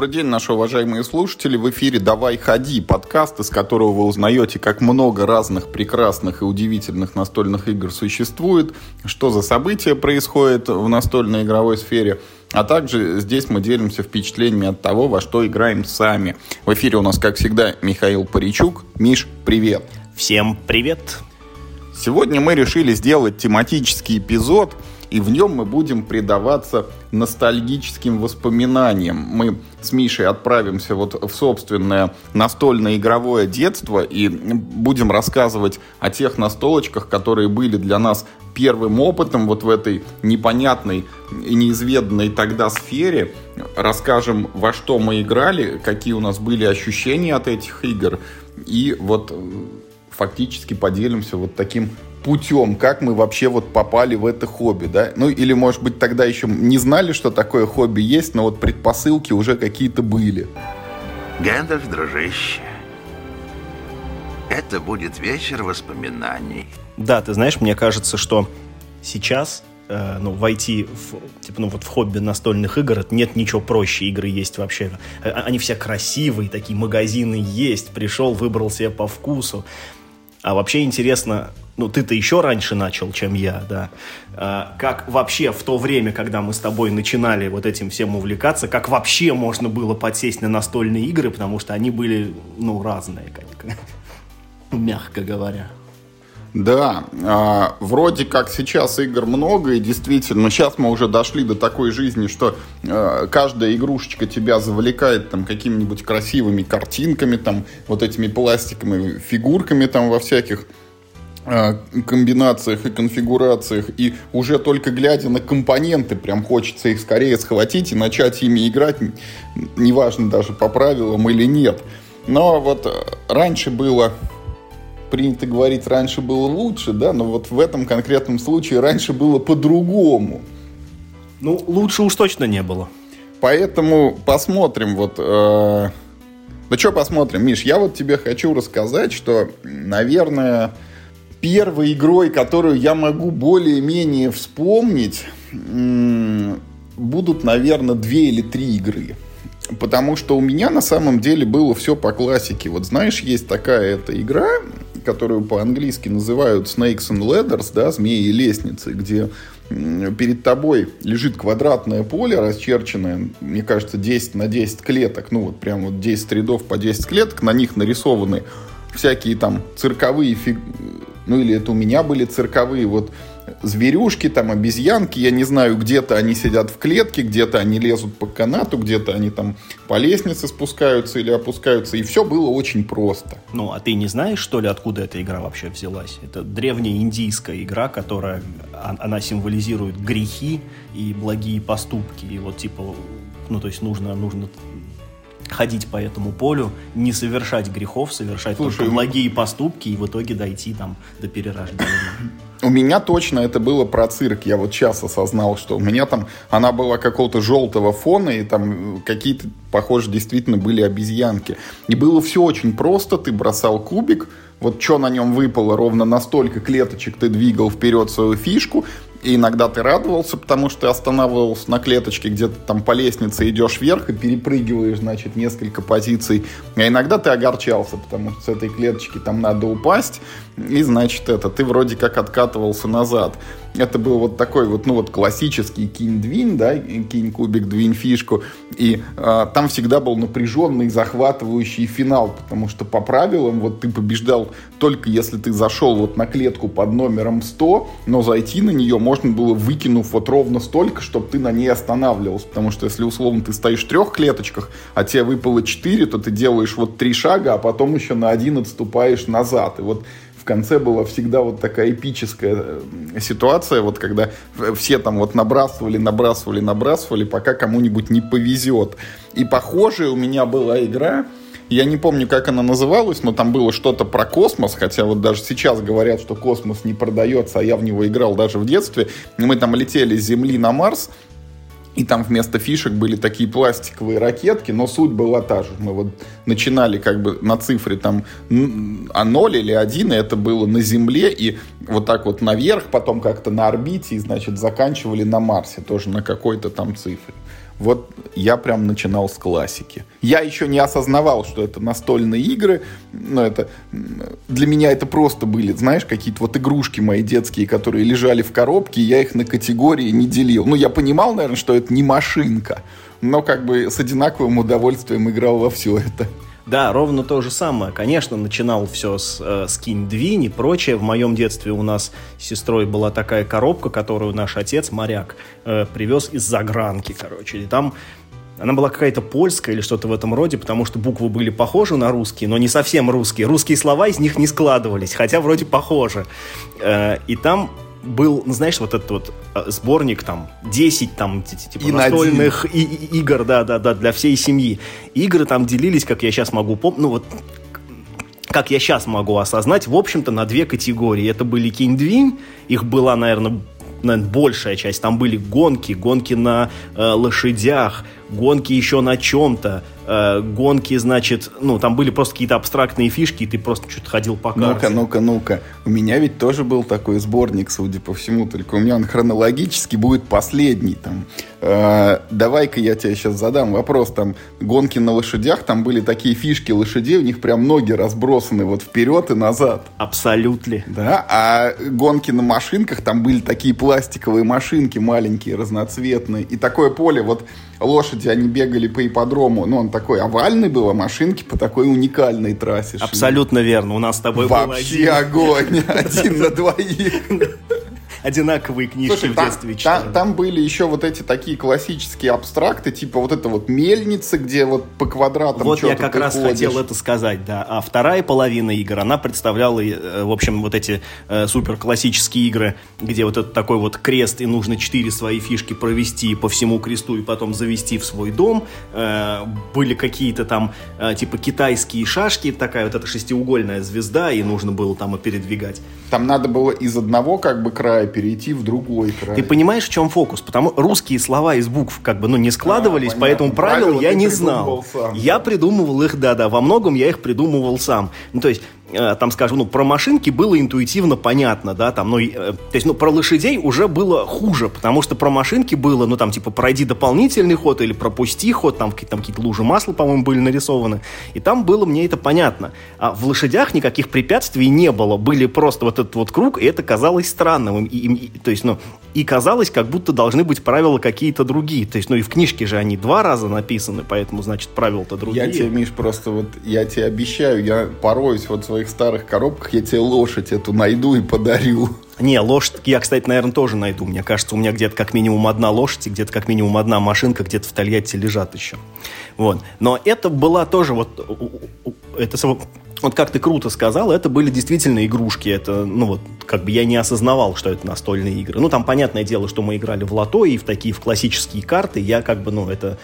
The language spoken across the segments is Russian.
Добрый день, наши уважаемые слушатели. В эфире «Давай ходи» подкаст, из которого вы узнаете, как много разных прекрасных и удивительных настольных игр существует, что за события происходят в настольной игровой сфере, а также здесь мы делимся впечатлениями от того, во что играем сами. В эфире у нас, как всегда, Михаил Паричук. Миш, привет! Всем привет! Сегодня мы решили сделать тематический эпизод – и в нем мы будем предаваться ностальгическим воспоминаниям. Мы с Мишей отправимся вот в собственное настольное игровое детство и будем рассказывать о тех настолочках, которые были для нас первым опытом вот в этой непонятной и неизведанной тогда сфере. Расскажем, во что мы играли, какие у нас были ощущения от этих игр. И вот э, фактически поделимся вот таким путем, как мы вообще вот попали в это хобби, да? Ну, или, может быть, тогда еще не знали, что такое хобби есть, но вот предпосылки уже какие-то были. Гэндальф, дружище, это будет вечер воспоминаний. Да, ты знаешь, мне кажется, что сейчас э, ну, войти в, типа, ну, вот в хобби настольных игр, нет ничего проще, игры есть вообще. Э, они все красивые, такие магазины есть, пришел, выбрал себе по вкусу. А вообще интересно, ну, ты-то еще раньше начал, чем я, да. А, как вообще в то время, когда мы с тобой начинали вот этим всем увлекаться, как вообще можно было подсесть на настольные игры, потому что они были, ну, разные, как, мягко говоря. Да, э, вроде как сейчас игр много, и действительно, сейчас мы уже дошли до такой жизни, что э, каждая игрушечка тебя завлекает там какими-нибудь красивыми картинками, там вот этими пластиковыми фигурками там во всяких комбинациях и конфигурациях, и уже только глядя на компоненты, прям хочется их скорее схватить и начать ими играть, неважно даже по правилам или нет. Но вот э, раньше было принято говорить, раньше было лучше, да, но вот в этом конкретном случае раньше было по-другому. Ну, лучше уж точно не было. Поэтому посмотрим вот... Э... Ну что посмотрим, Миш, я вот тебе хочу рассказать, что, наверное, первой игрой, которую я могу более-менее вспомнить, будут, наверное, две или три игры. Потому что у меня на самом деле было все по классике. Вот знаешь, есть такая эта игра, которую по-английски называют Snakes and Ladders, да, змеи и лестницы, где перед тобой лежит квадратное поле, расчерченное, мне кажется, 10 на 10 клеток, ну вот прям вот 10 рядов по 10 клеток, на них нарисованы всякие там цирковые фиг... ну или это у меня были цирковые вот зверюшки, там обезьянки, я не знаю, где-то они сидят в клетке, где-то они лезут по канату, где-то они там по лестнице спускаются или опускаются, и все было очень просто. Ну, а ты не знаешь, что ли, откуда эта игра вообще взялась? Это древняя индийская игра, которая, а, она символизирует грехи и благие поступки, и вот типа, ну, то есть нужно, нужно ходить по этому полю, не совершать грехов, совершать Слушай, только благие поступки и в итоге дойти там до перерождения. У меня точно это было про цирк. Я вот сейчас осознал, что у меня там она была какого-то желтого фона, и там какие-то, похоже, действительно были обезьянки. И было все очень просто. Ты бросал кубик, вот что на нем выпало, ровно настолько клеточек ты двигал вперед свою фишку, и иногда ты радовался, потому что останавливался на клеточке, где-то там по лестнице идешь вверх и перепрыгиваешь, значит, несколько позиций. А иногда ты огорчался, потому что с этой клеточки там надо упасть, и, значит, это, ты вроде как откатывался назад. Это был вот такой вот, ну вот классический кинь-двинь, да, кинь-кубик, двинь фишку. И э, там всегда был напряженный, захватывающий финал, потому что по правилам вот ты побеждал только если ты зашел вот на клетку под номером 100, но зайти на нее можно было выкинув вот ровно столько, чтобы ты на ней останавливался. Потому что если условно ты стоишь в трех клеточках, а тебе выпало 4, то ты делаешь вот три шага, а потом еще на один отступаешь назад. И вот конце была всегда вот такая эпическая э, ситуация, вот когда все там вот набрасывали, набрасывали, набрасывали, пока кому-нибудь не повезет. И похожая у меня была игра, я не помню, как она называлась, но там было что-то про космос, хотя вот даже сейчас говорят, что космос не продается, а я в него играл даже в детстве. Мы там летели с Земли на Марс, и там вместо фишек были такие пластиковые ракетки, но суть была та же. Мы вот начинали как бы на цифре там а 0 или 1, и это было на Земле, и вот так вот наверх, потом как-то на орбите, и, значит, заканчивали на Марсе, тоже на какой-то там цифре. Вот я прям начинал с классики. Я еще не осознавал, что это настольные игры, но это для меня это просто были, знаешь, какие-то вот игрушки мои детские, которые лежали в коробке, я их на категории не делил. Ну, я понимал, наверное, что это не машинка, но как бы с одинаковым удовольствием играл во все это. Да, ровно то же самое. Конечно, начинал все с, э, с кинь-двинь и прочее. В моем детстве у нас с сестрой была такая коробка, которую наш отец, моряк, э, привез из загранки, короче. И там она была какая-то польская или что-то в этом роде, потому что буквы были похожи на русские, но не совсем русские. Русские слова из них не складывались, хотя вроде похожи. Э, и там был, ну, знаешь, вот этот вот э, сборник, там, 10, там, типа, и настольных и, и, игр, да-да-да, для всей семьи. Игры там делились, как я сейчас могу помнить, ну, вот, как я сейчас могу осознать, в общем-то, на две категории. Это были кинь-двинь, их была, наверное, наверное, большая часть. Там были гонки, гонки на э, лошадях, гонки еще на чем-то, э, гонки, значит, ну, там были просто какие-то абстрактные фишки, и ты просто что-то ходил по карте. Ну-ка, ну-ка, ну-ка. У меня ведь тоже был такой сборник, судя по всему, только у меня он хронологически будет последний. Там. Э, давай-ка я тебе сейчас задам вопрос. Там гонки на лошадях, там были такие фишки лошадей, у них прям ноги разбросаны вот вперед и назад. Абсолютно. Да, а гонки на машинках, там были такие пластиковые машинки маленькие, разноцветные. И такое поле, вот лошади, они бегали по ипподрому, ну, он такой овальный был, а машинки по такой уникальной трассе шли. Абсолютно верно, у нас с тобой Вообще был один. огонь, один на двоих. Одинаковые книжки Слушай, в там, детстве читали. Там, там были еще вот эти такие классические абстракты, типа вот это вот мельница, где вот по квадратам Вот я как раз ходишь. хотел это сказать, да. А вторая половина игр, она представляла, э, в общем, вот эти э, супер классические игры, где вот этот такой вот крест, и нужно четыре свои фишки провести по всему кресту и потом завести в свой дом. Э, были какие-то там, э, типа, китайские шашки, такая вот эта шестиугольная звезда, и нужно было там и передвигать. Там надо было из одного как бы края перейти в другой край. Ты понимаешь, в чем фокус? Потому русские слова из букв как бы ну, не складывались, а, поэтому правил я не знал. Сам. Я придумывал их, да-да, во многом я их придумывал сам. Ну, то есть там, скажем, ну, про машинки было интуитивно понятно, да, там, ну, э, то есть, ну, про лошадей уже было хуже, потому что про машинки было, ну, там, типа, пройди дополнительный ход или пропусти ход, там, там какие-то лужи масла, по-моему, были нарисованы, и там было мне это понятно. А в лошадях никаких препятствий не было, были просто вот этот вот круг, и это казалось странным, и, и, и, то есть, ну, и казалось, как будто должны быть правила какие-то другие, то есть, ну, и в книжке же они два раза написаны, поэтому, значит, правила-то другие. Я тебе, Миш, просто вот, я тебе обещаю, я пороюсь вот в своих старых коробках, я тебе лошадь эту найду и подарю. Не, лошадь я, кстати, наверное, тоже найду. Мне кажется, у меня где-то как минимум одна лошадь, и где-то как минимум одна машинка где-то в Тольятти лежат еще. Вот. Но это была тоже вот... Это вот как ты круто сказал, это были действительно игрушки. Это, ну вот, как бы я не осознавал, что это настольные игры. Ну, там, понятное дело, что мы играли в лото и в такие, в классические карты. Я как бы, ну, это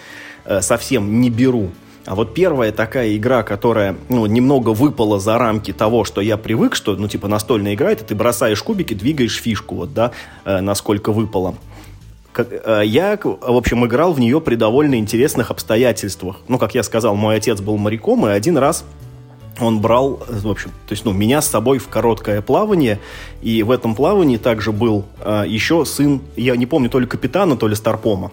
э, совсем не беру. А вот первая такая игра, которая ну, немного выпала за рамки того, что я привык, что, ну, типа, настольная игра, это ты бросаешь кубики, двигаешь фишку, вот, да, э, насколько выпало. Э, я, в общем, играл в нее при довольно интересных обстоятельствах. Ну, как я сказал, мой отец был моряком, и один раз он брал, в общем, то есть, ну, меня с собой в короткое плавание, и в этом плавании также был э, еще сын, я не помню, то ли капитана, то ли старпома.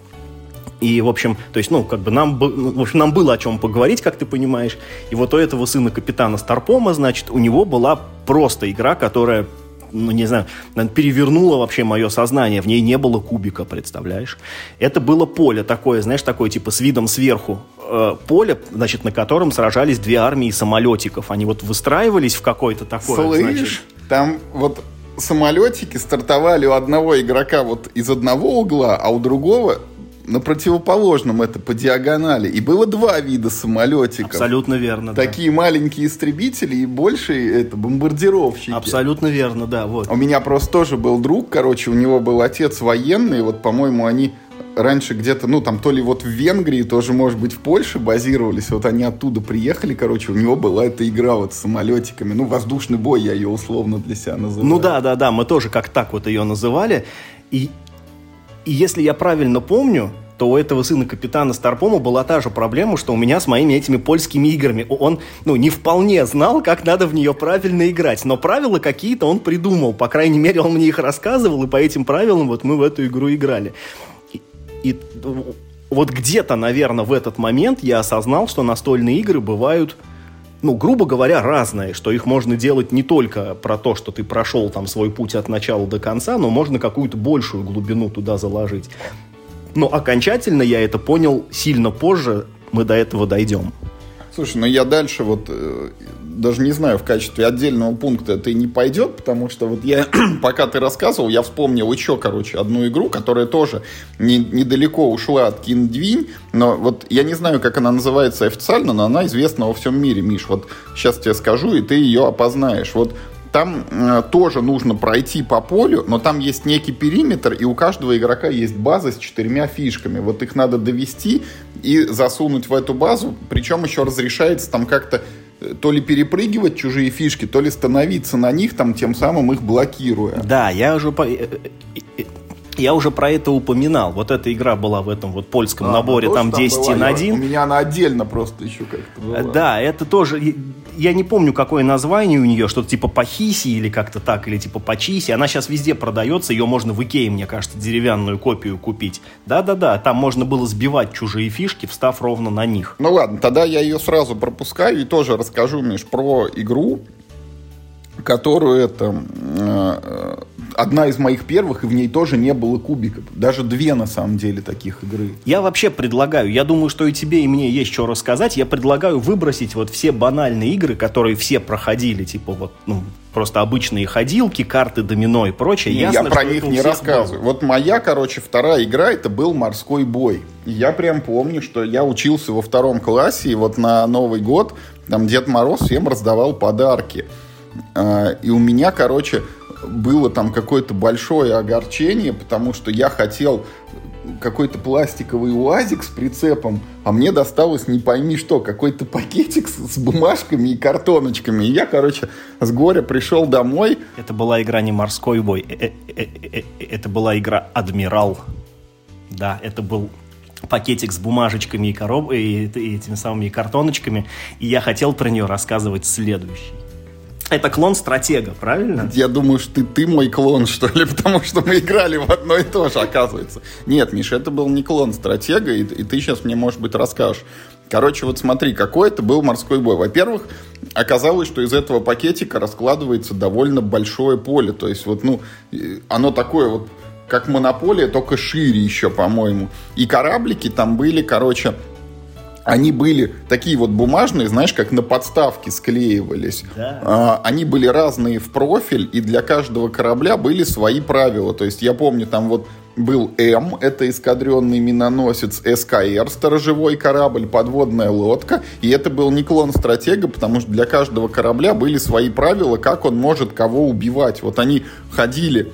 И, в общем, то есть, ну, как бы нам, ну, в общем, нам было о чем поговорить, как ты понимаешь. И вот у этого сына капитана Старпома, значит, у него была просто игра, которая ну, не знаю, перевернула вообще мое сознание. В ней не было кубика, представляешь? Это было поле такое, знаешь, такое типа с видом сверху. Э, поле, значит, на котором сражались две армии самолетиков. Они вот выстраивались в какое-то такое, Слышь, значит... там вот самолетики стартовали у одного игрока вот из одного угла, а у другого на противоположном, это по диагонали. И было два вида самолетиков. Абсолютно верно, Такие да. маленькие истребители и большие это бомбардировщики. Абсолютно верно, да, вот. У меня просто тоже был друг, короче, у него был отец военный, вот, по-моему, они раньше где-то, ну, там, то ли вот в Венгрии, тоже, может быть, в Польше базировались, вот они оттуда приехали, короче, у него была эта игра вот с самолетиками, ну, воздушный бой я ее условно для себя называю. Ну, да, да, да, мы тоже как так вот ее называли, и и если я правильно помню, то у этого сына капитана Старпома была та же проблема, что у меня с моими этими польскими играми. Он, ну, не вполне знал, как надо в нее правильно играть, но правила какие-то он придумал. По крайней мере, он мне их рассказывал, и по этим правилам вот мы в эту игру играли. И, и вот где-то, наверное, в этот момент я осознал, что настольные игры бывают ну, грубо говоря, разные, что их можно делать не только про то, что ты прошел там свой путь от начала до конца, но можно какую-то большую глубину туда заложить. Но окончательно я это понял сильно позже, мы до этого дойдем. Слушай, ну я дальше вот э, даже не знаю, в качестве отдельного пункта это не пойдет, потому что вот я, пока ты рассказывал, я вспомнил еще, короче, одну игру, которая тоже не, недалеко ушла от Киндвинь, но вот я не знаю, как она называется официально, но она известна во всем мире, Миш. Вот сейчас тебе скажу, и ты ее опознаешь. Вот там э, тоже нужно пройти по полю, но там есть некий периметр, и у каждого игрока есть база с четырьмя фишками. Вот их надо довести и засунуть в эту базу, причем еще разрешается там как-то э, то ли перепрыгивать чужие фишки, то ли становиться на них, там, тем самым их блокируя. Да, я уже э, э, я уже про это упоминал. Вот эта игра была в этом вот польском а, наборе, там 10 там на 1. Я, у меня она отдельно просто еще как-то была. Да, это тоже... Я не помню, какое название у нее, что-то типа Пахиси или как-то так, или типа Пачиси. Она сейчас везде продается, ее можно в Икее, мне кажется, деревянную копию купить. Да-да-да, там можно было сбивать чужие фишки, встав ровно на них. Ну ладно, тогда я ее сразу пропускаю и тоже расскажу, Миш, про игру, которую это э, одна из моих первых, и в ней тоже не было кубиков. Даже две, на самом деле, таких игры. Я вообще предлагаю, я думаю, что и тебе, и мне есть что рассказать, я предлагаю выбросить вот все банальные игры, которые все проходили, типа вот, ну, просто обычные ходилки, карты, домино и прочее. Не, Ясно, я про них не рассказываю. Было. Вот моя, короче, вторая игра, это был «Морской бой». И я прям помню, что я учился во втором классе, и вот на Новый год там Дед Мороз всем раздавал подарки. А, и у меня, короче, было там какое-то большое огорчение, потому что я хотел какой-то пластиковый уазик с прицепом, а мне досталось не пойми что, какой-то пакетик с, с бумажками и картоночками. И я, короче, с горя пришел домой. Это была игра не «Морской бой», э, э, э, это была игра «Адмирал». Да, это был пакетик с бумажечками и, короб... и, и этими самыми картоночками, и я хотел про нее рассказывать следующий. Это клон стратега, правильно? Я думаю, что ты, ты мой клон, что ли, потому что мы играли в одно и то же, оказывается. Нет, Миша, это был не клон стратега, и, и ты сейчас мне, может быть, расскажешь. Короче, вот смотри, какой это был морской бой. Во-первых, оказалось, что из этого пакетика раскладывается довольно большое поле. То есть, вот, ну, оно такое вот, как монополия, только шире еще, по-моему. И кораблики там были, короче, они были такие вот бумажные, знаешь, как на подставке склеивались. Да. А, они были разные в профиль, и для каждого корабля были свои правила. То есть я помню, там вот был М, это эскадренный миноносец, СКР, сторожевой корабль, подводная лодка. И это был не клон стратега, потому что для каждого корабля были свои правила, как он может кого убивать. Вот они ходили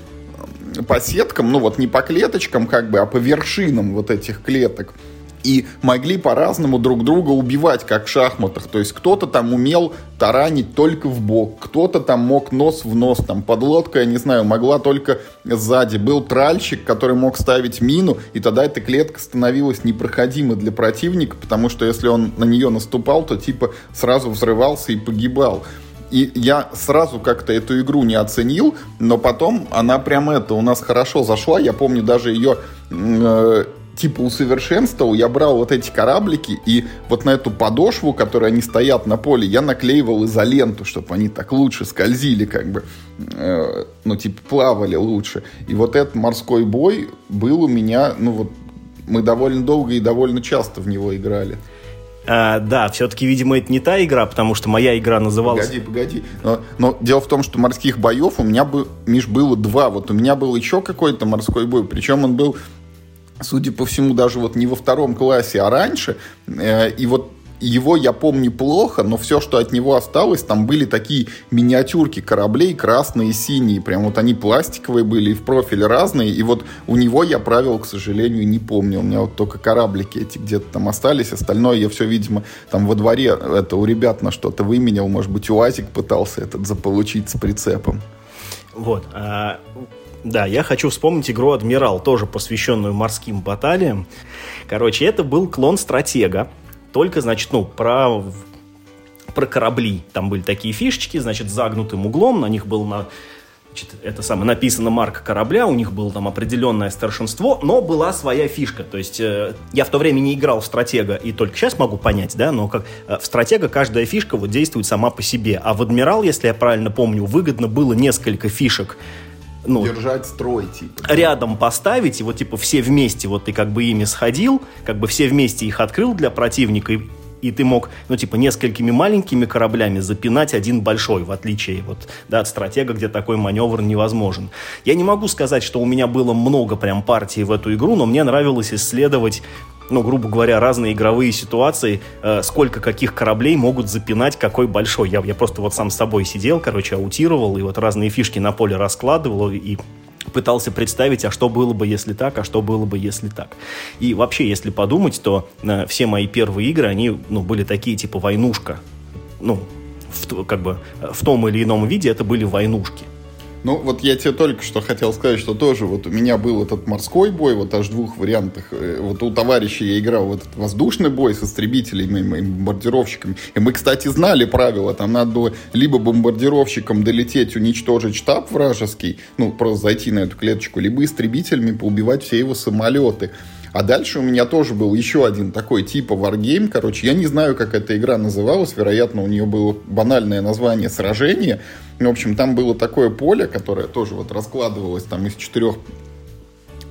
по сеткам, ну вот не по клеточкам как бы, а по вершинам вот этих клеток и могли по-разному друг друга убивать, как в шахматах. То есть кто-то там умел таранить только в бок, кто-то там мог нос в нос, там подлодка, я не знаю, могла только сзади. Был тральщик, который мог ставить мину, и тогда эта клетка становилась непроходима для противника, потому что если он на нее наступал, то типа сразу взрывался и погибал. И я сразу как-то эту игру не оценил, но потом она прям это у нас хорошо зашла. Я помню даже ее э, типа усовершенствовал, я брал вот эти кораблики и вот на эту подошву, которой они стоят на поле, я наклеивал изоленту, чтобы они так лучше скользили, как бы, э, ну, типа, плавали лучше. И вот этот морской бой был у меня, ну, вот, мы довольно долго и довольно часто в него играли. А, да, все-таки, видимо, это не та игра, потому что моя игра называлась... Погоди, погоди. Но, но дело в том, что морских боев у меня, бы, Миш, было два. Вот у меня был еще какой-то морской бой, причем он был судя по всему, даже вот не во втором классе, а раньше. Э, и вот его я помню плохо, но все, что от него осталось, там были такие миниатюрки кораблей, красные и синие. Прям вот они пластиковые были и в профиль разные. И вот у него я правил, к сожалению, не помню. У меня вот только кораблики эти где-то там остались. Остальное я все, видимо, там во дворе это у ребят на что-то выменял. Может быть, УАЗик пытался этот заполучить с прицепом. Вот. А да, я хочу вспомнить игру «Адмирал», тоже посвященную морским баталиям. Короче, это был клон «Стратега», только, значит, ну, про, про корабли. Там были такие фишечки, значит, загнутым углом, на них был на, значит, это самое, написано марка корабля, у них было там определенное старшинство, но была своя фишка. То есть э, я в то время не играл в стратега, и только сейчас могу понять, да, но как э, в стратега каждая фишка вот действует сама по себе. А в адмирал, если я правильно помню, выгодно было несколько фишек ну, держать строй, типа. Рядом поставить, и вот, типа, все вместе, вот ты как бы ими сходил, как бы все вместе их открыл для противника, и и ты мог, ну, типа, несколькими маленькими кораблями запинать один большой, в отличие вот, да, от стратега, где такой маневр невозможен. Я не могу сказать, что у меня было много прям партий в эту игру, но мне нравилось исследовать ну, грубо говоря, разные игровые ситуации, э, сколько каких кораблей могут запинать какой большой. Я, я просто вот сам с собой сидел, короче, аутировал, и вот разные фишки на поле раскладывал, и пытался представить, а что было бы, если так, а что было бы, если так. И вообще, если подумать, то э, все мои первые игры, они ну, были такие, типа войнушка. Ну, в, как бы э, в том или ином виде это были войнушки. Ну, вот я тебе только что хотел сказать, что тоже вот у меня был этот морской бой, вот аж в двух вариантах. Э, вот у товарища я играл вот этот воздушный бой с истребителями и бомбардировщиками. И мы, кстати, знали правила. Там надо либо бомбардировщиком долететь, уничтожить штаб вражеский, ну, просто зайти на эту клеточку, либо истребителями поубивать все его самолеты. А дальше у меня тоже был еще один такой типа Wargame. Короче, я не знаю, как эта игра называлась. Вероятно, у нее было банальное название «Сражение». В общем, там было такое поле, которое тоже вот раскладывалось там из четырех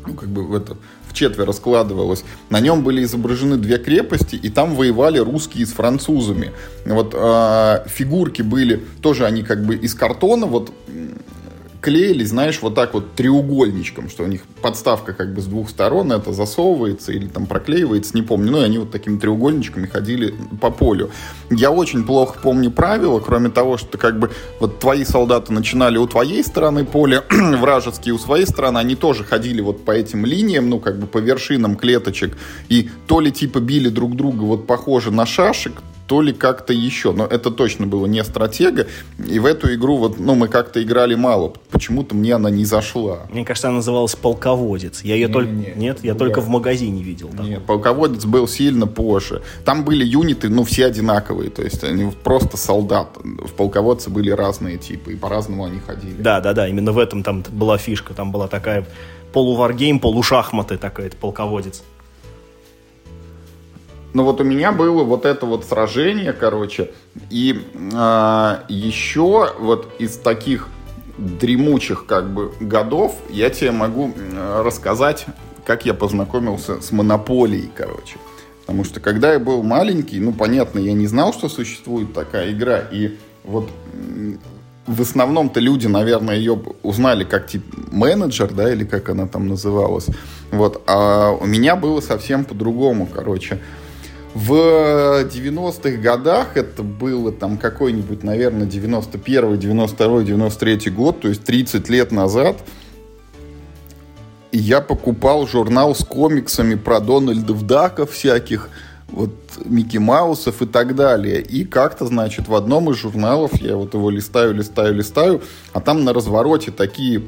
ну, как бы в это, в четверо складывалось. На нем были изображены две крепости, и там воевали русские с французами. Вот э, фигурки были, тоже они как бы из картона, вот клеили, знаешь, вот так вот треугольничком, что у них подставка как бы с двух сторон, это засовывается или там проклеивается, не помню. Ну, они вот такими треугольничками ходили по полю. Я очень плохо помню правила, кроме того, что как бы вот твои солдаты начинали у твоей стороны поля, вражеские у своей стороны, они тоже ходили вот по этим линиям, ну, как бы по вершинам клеточек, и то ли типа били друг друга вот похоже на шашек, то ли как-то еще. Но это точно было не стратега. И в эту игру вот, ну, мы как-то играли мало. Почему-то мне она не зашла. Мне кажется, она называлась «Полководец». Я ее не, только... Не, Нет? Я только в магазине видел. Нет, «Полководец» был сильно позже. Там были юниты, ну, все одинаковые. То есть они просто солдат. В «Полководце» были разные типы. И по-разному они ходили. Да, да, да. Именно в этом там была фишка. Там была такая полуваргейм, полушахматы такая, это полководец. Но вот у меня было вот это вот сражение, короче. И э, а, еще вот из таких дремучих как бы годов я тебе могу рассказать, как я познакомился с монополией, короче. Потому что когда я был маленький, ну, понятно, я не знал, что существует такая игра. И вот в основном-то люди, наверное, ее узнали как тип менеджер, да, или как она там называлась. Вот. А у меня было совсем по-другому, короче. В 90-х годах это было там какой-нибудь, наверное, 91 92 93 год, то есть 30 лет назад. я покупал журнал с комиксами про Дональдов Даков всяких, вот Микки Маусов и так далее. И как-то, значит, в одном из журналов, я вот его листаю, листаю, листаю, а там на развороте такие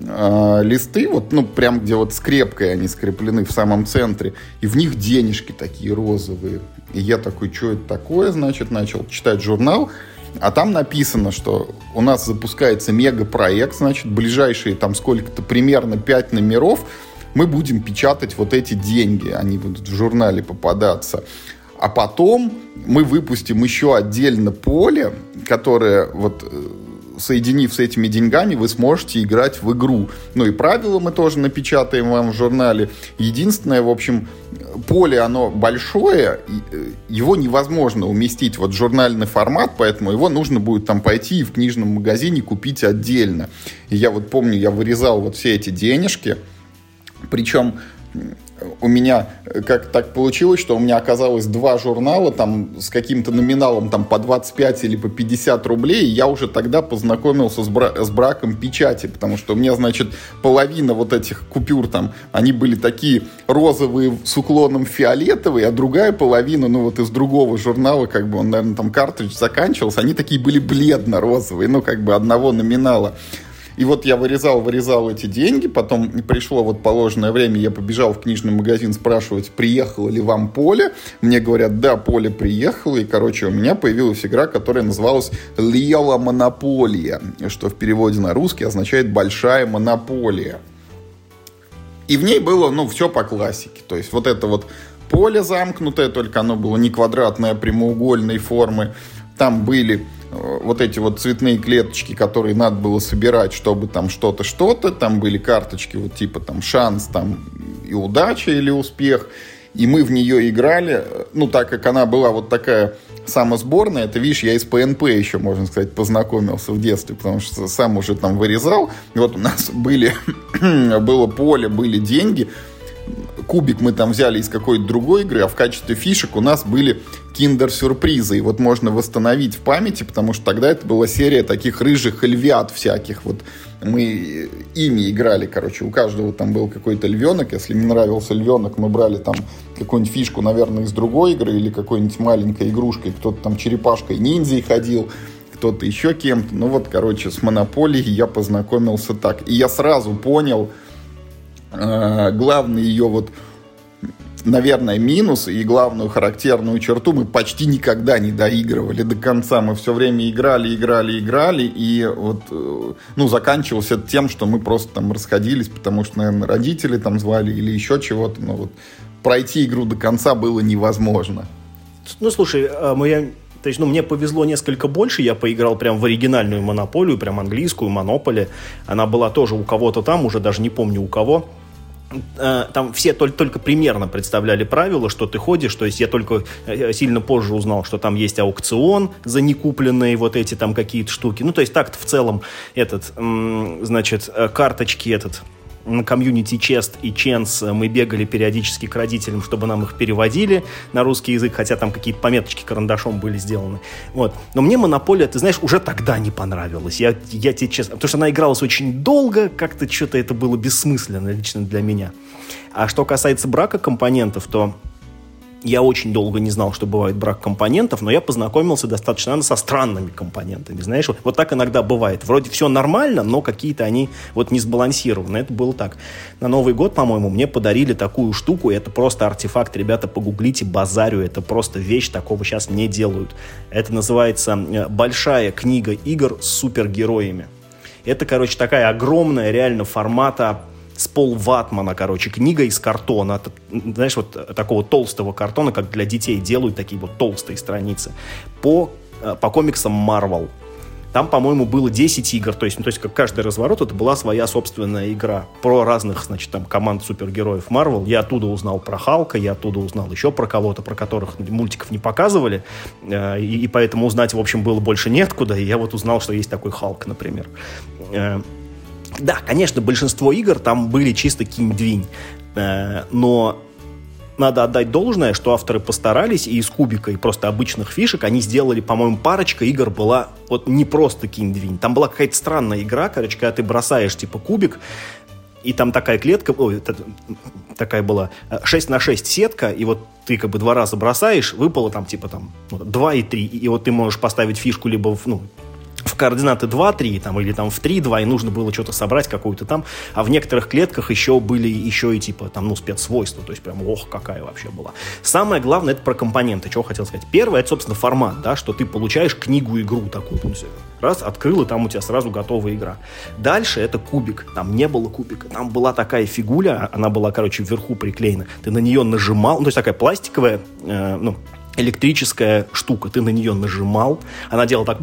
э, листы, вот, ну, прям где вот скрепкой они скреплены в самом центре, и в них денежки такие розовые. И я такой, что это такое, значит, начал читать журнал, а там написано, что у нас запускается мегапроект, значит, ближайшие там сколько-то, примерно 5 номеров, мы будем печатать вот эти деньги, они будут в журнале попадаться. А потом мы выпустим еще отдельно поле, которое вот э, соединив с этими деньгами, вы сможете играть в игру. Ну и правила мы тоже напечатаем вам в журнале. Единственное, в общем, поле, оно большое, э, его невозможно уместить вот в журнальный формат, поэтому его нужно будет там пойти и в книжном магазине купить отдельно. И я вот помню, я вырезал вот все эти денежки, причем у меня э, как так получилось, что у меня оказалось два журнала там с каким-то номиналом там по 25 или по 50 рублей, и я уже тогда познакомился с, бра- с браком печати, потому что у меня, значит, половина вот этих купюр там, они были такие розовые с уклоном фиолетовые, а другая половина, ну вот из другого журнала, как бы он, наверное, там картридж заканчивался, они такие были бледно-розовые, ну как бы одного номинала. И вот я вырезал, вырезал эти деньги, потом пришло вот положенное время, я побежал в книжный магазин спрашивать, приехало ли вам поле. Мне говорят, да, поле приехало, и, короче, у меня появилась игра, которая называлась «Лела Монополия», что в переводе на русский означает «большая монополия». И в ней было, ну, все по классике. То есть вот это вот поле замкнутое, только оно было не квадратное, а прямоугольной формы. Там были вот эти вот цветные клеточки, которые надо было собирать, чтобы там что-то, что-то. Там были карточки вот типа там шанс там и удача или успех. И мы в нее играли, ну, так как она была вот такая самосборная, это, видишь, я из ПНП еще, можно сказать, познакомился в детстве, потому что сам уже там вырезал. И вот у нас были, было поле, были деньги, кубик мы там взяли из какой-то другой игры, а в качестве фишек у нас были киндер-сюрпризы. И вот можно восстановить в памяти, потому что тогда это была серия таких рыжих львят всяких. Вот мы ими играли, короче. У каждого там был какой-то львенок. Если не нравился львенок, мы брали там какую-нибудь фишку, наверное, из другой игры или какой-нибудь маленькой игрушкой. Кто-то там черепашкой ниндзей ходил кто-то еще кем-то. Ну вот, короче, с Монополией я познакомился так. И я сразу понял, главный ее вот наверное, минус и главную характерную черту мы почти никогда не доигрывали до конца. Мы все время играли, играли, играли, и вот, э, ну, заканчивалось это тем, что мы просто там расходились, потому что, наверное, родители там звали или еще чего-то, но вот пройти игру до конца было невозможно. Ну, слушай, а, мы то есть, ну, мне повезло несколько больше, я поиграл прям в оригинальную монополию, прям английскую, монополи. Она была тоже у кого-то там, уже даже не помню у кого. Э, там все только, только примерно представляли правила, что ты ходишь, то есть я только э, сильно позже узнал, что там есть аукцион за некупленные вот эти там какие-то штуки. Ну, то есть так-то в целом этот, значит, э, карточки этот, на комьюнити Чест и Ченс мы бегали периодически к родителям, чтобы нам их переводили на русский язык, хотя там какие-то пометочки карандашом были сделаны. Вот. Но мне Монополия, ты знаешь, уже тогда не понравилась. Я, я тебе честно... Потому что она игралась очень долго, как-то что-то это было бессмысленно лично для меня. А что касается брака компонентов, то я очень долго не знал, что бывает брак компонентов, но я познакомился достаточно наверное, со странными компонентами. Знаешь, вот, вот так иногда бывает. Вроде все нормально, но какие-то они вот не сбалансированы. Это было так. На Новый год, по-моему, мне подарили такую штуку. Это просто артефакт. Ребята, погуглите, базарю. Это просто вещь, такого сейчас не делают. Это называется э, «Большая книга игр с супергероями». Это, короче, такая огромная реально формата с Пол Ватмана, короче, книга из картона, знаешь, вот такого толстого картона, как для детей делают такие вот толстые страницы, по, э, по комиксам Marvel. Там, по-моему, было 10 игр, то есть, ну, то есть как каждый разворот это была своя собственная игра про разных, значит, там команд супергероев Marvel. Я оттуда узнал про Халка, я оттуда узнал еще про кого-то, про которых мультиков не показывали, э, и, и поэтому узнать, в общем, было больше неоткуда, и я вот узнал, что есть такой Халк, например. Э, да, конечно, большинство игр там были чисто кинь-двинь, э, но надо отдать должное, что авторы постарались, и из кубика, и просто обычных фишек они сделали, по-моему, парочка игр была вот не просто кинь-двинь. Там была какая-то странная игра, короче, когда ты бросаешь, типа, кубик, и там такая клетка, ой, такая была 6 на 6 сетка, и вот ты как бы два раза бросаешь, выпало там типа там 2 и 3, и вот ты можешь поставить фишку либо в, ну, в координаты 2-3 там, или там в 3-2, и нужно было что-то собрать какую-то там, а в некоторых клетках еще были еще и типа там, ну, спецсвойства, то есть прям, ох, какая вообще была. Самое главное, это про компоненты, чего хотел сказать. Первое, это, собственно, формат, да, что ты получаешь книгу-игру такую, раз, открыл, и там у тебя сразу готовая игра. Дальше это кубик, там не было кубика, там была такая фигуля, она была, короче, вверху приклеена, ты на нее нажимал, ну, то есть такая пластиковая, э, ну, электрическая штука. Ты на нее нажимал, она делала так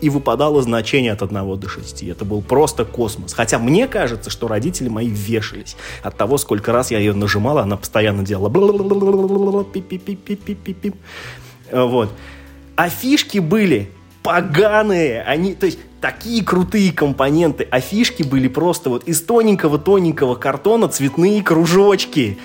и выпадало значение от 1 до 6. Это был просто космос. Хотя мне кажется, что родители мои вешались от того, сколько раз я ее нажимала, она постоянно делала вот. А фишки были поганые. Они, то есть, такие крутые компоненты. А фишки были просто вот из тоненького-тоненького картона цветные кружочки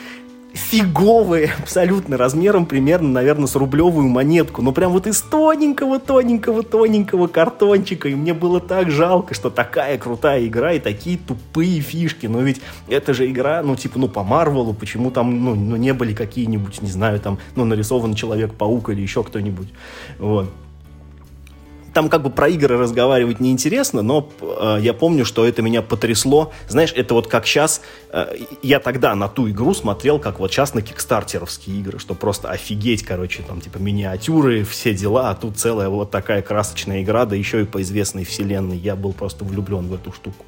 фиговые абсолютно размером примерно, наверное, с рублевую монетку. Ну, прям вот из тоненького-тоненького-тоненького картончика. И мне было так жалко, что такая крутая игра и такие тупые фишки. Но ведь это же игра, ну, типа, ну, по Марвелу, почему там, ну, ну не были какие-нибудь, не знаю, там, ну, нарисован Человек-паук или еще кто-нибудь. Вот. Там как бы про игры разговаривать неинтересно, но э, я помню, что это меня потрясло. Знаешь, это вот как сейчас, э, я тогда на ту игру смотрел, как вот сейчас на кикстартеровские игры, что просто офигеть, короче, там типа миниатюры, все дела, а тут целая вот такая красочная игра, да еще и по известной вселенной. Я был просто влюблен в эту штуку.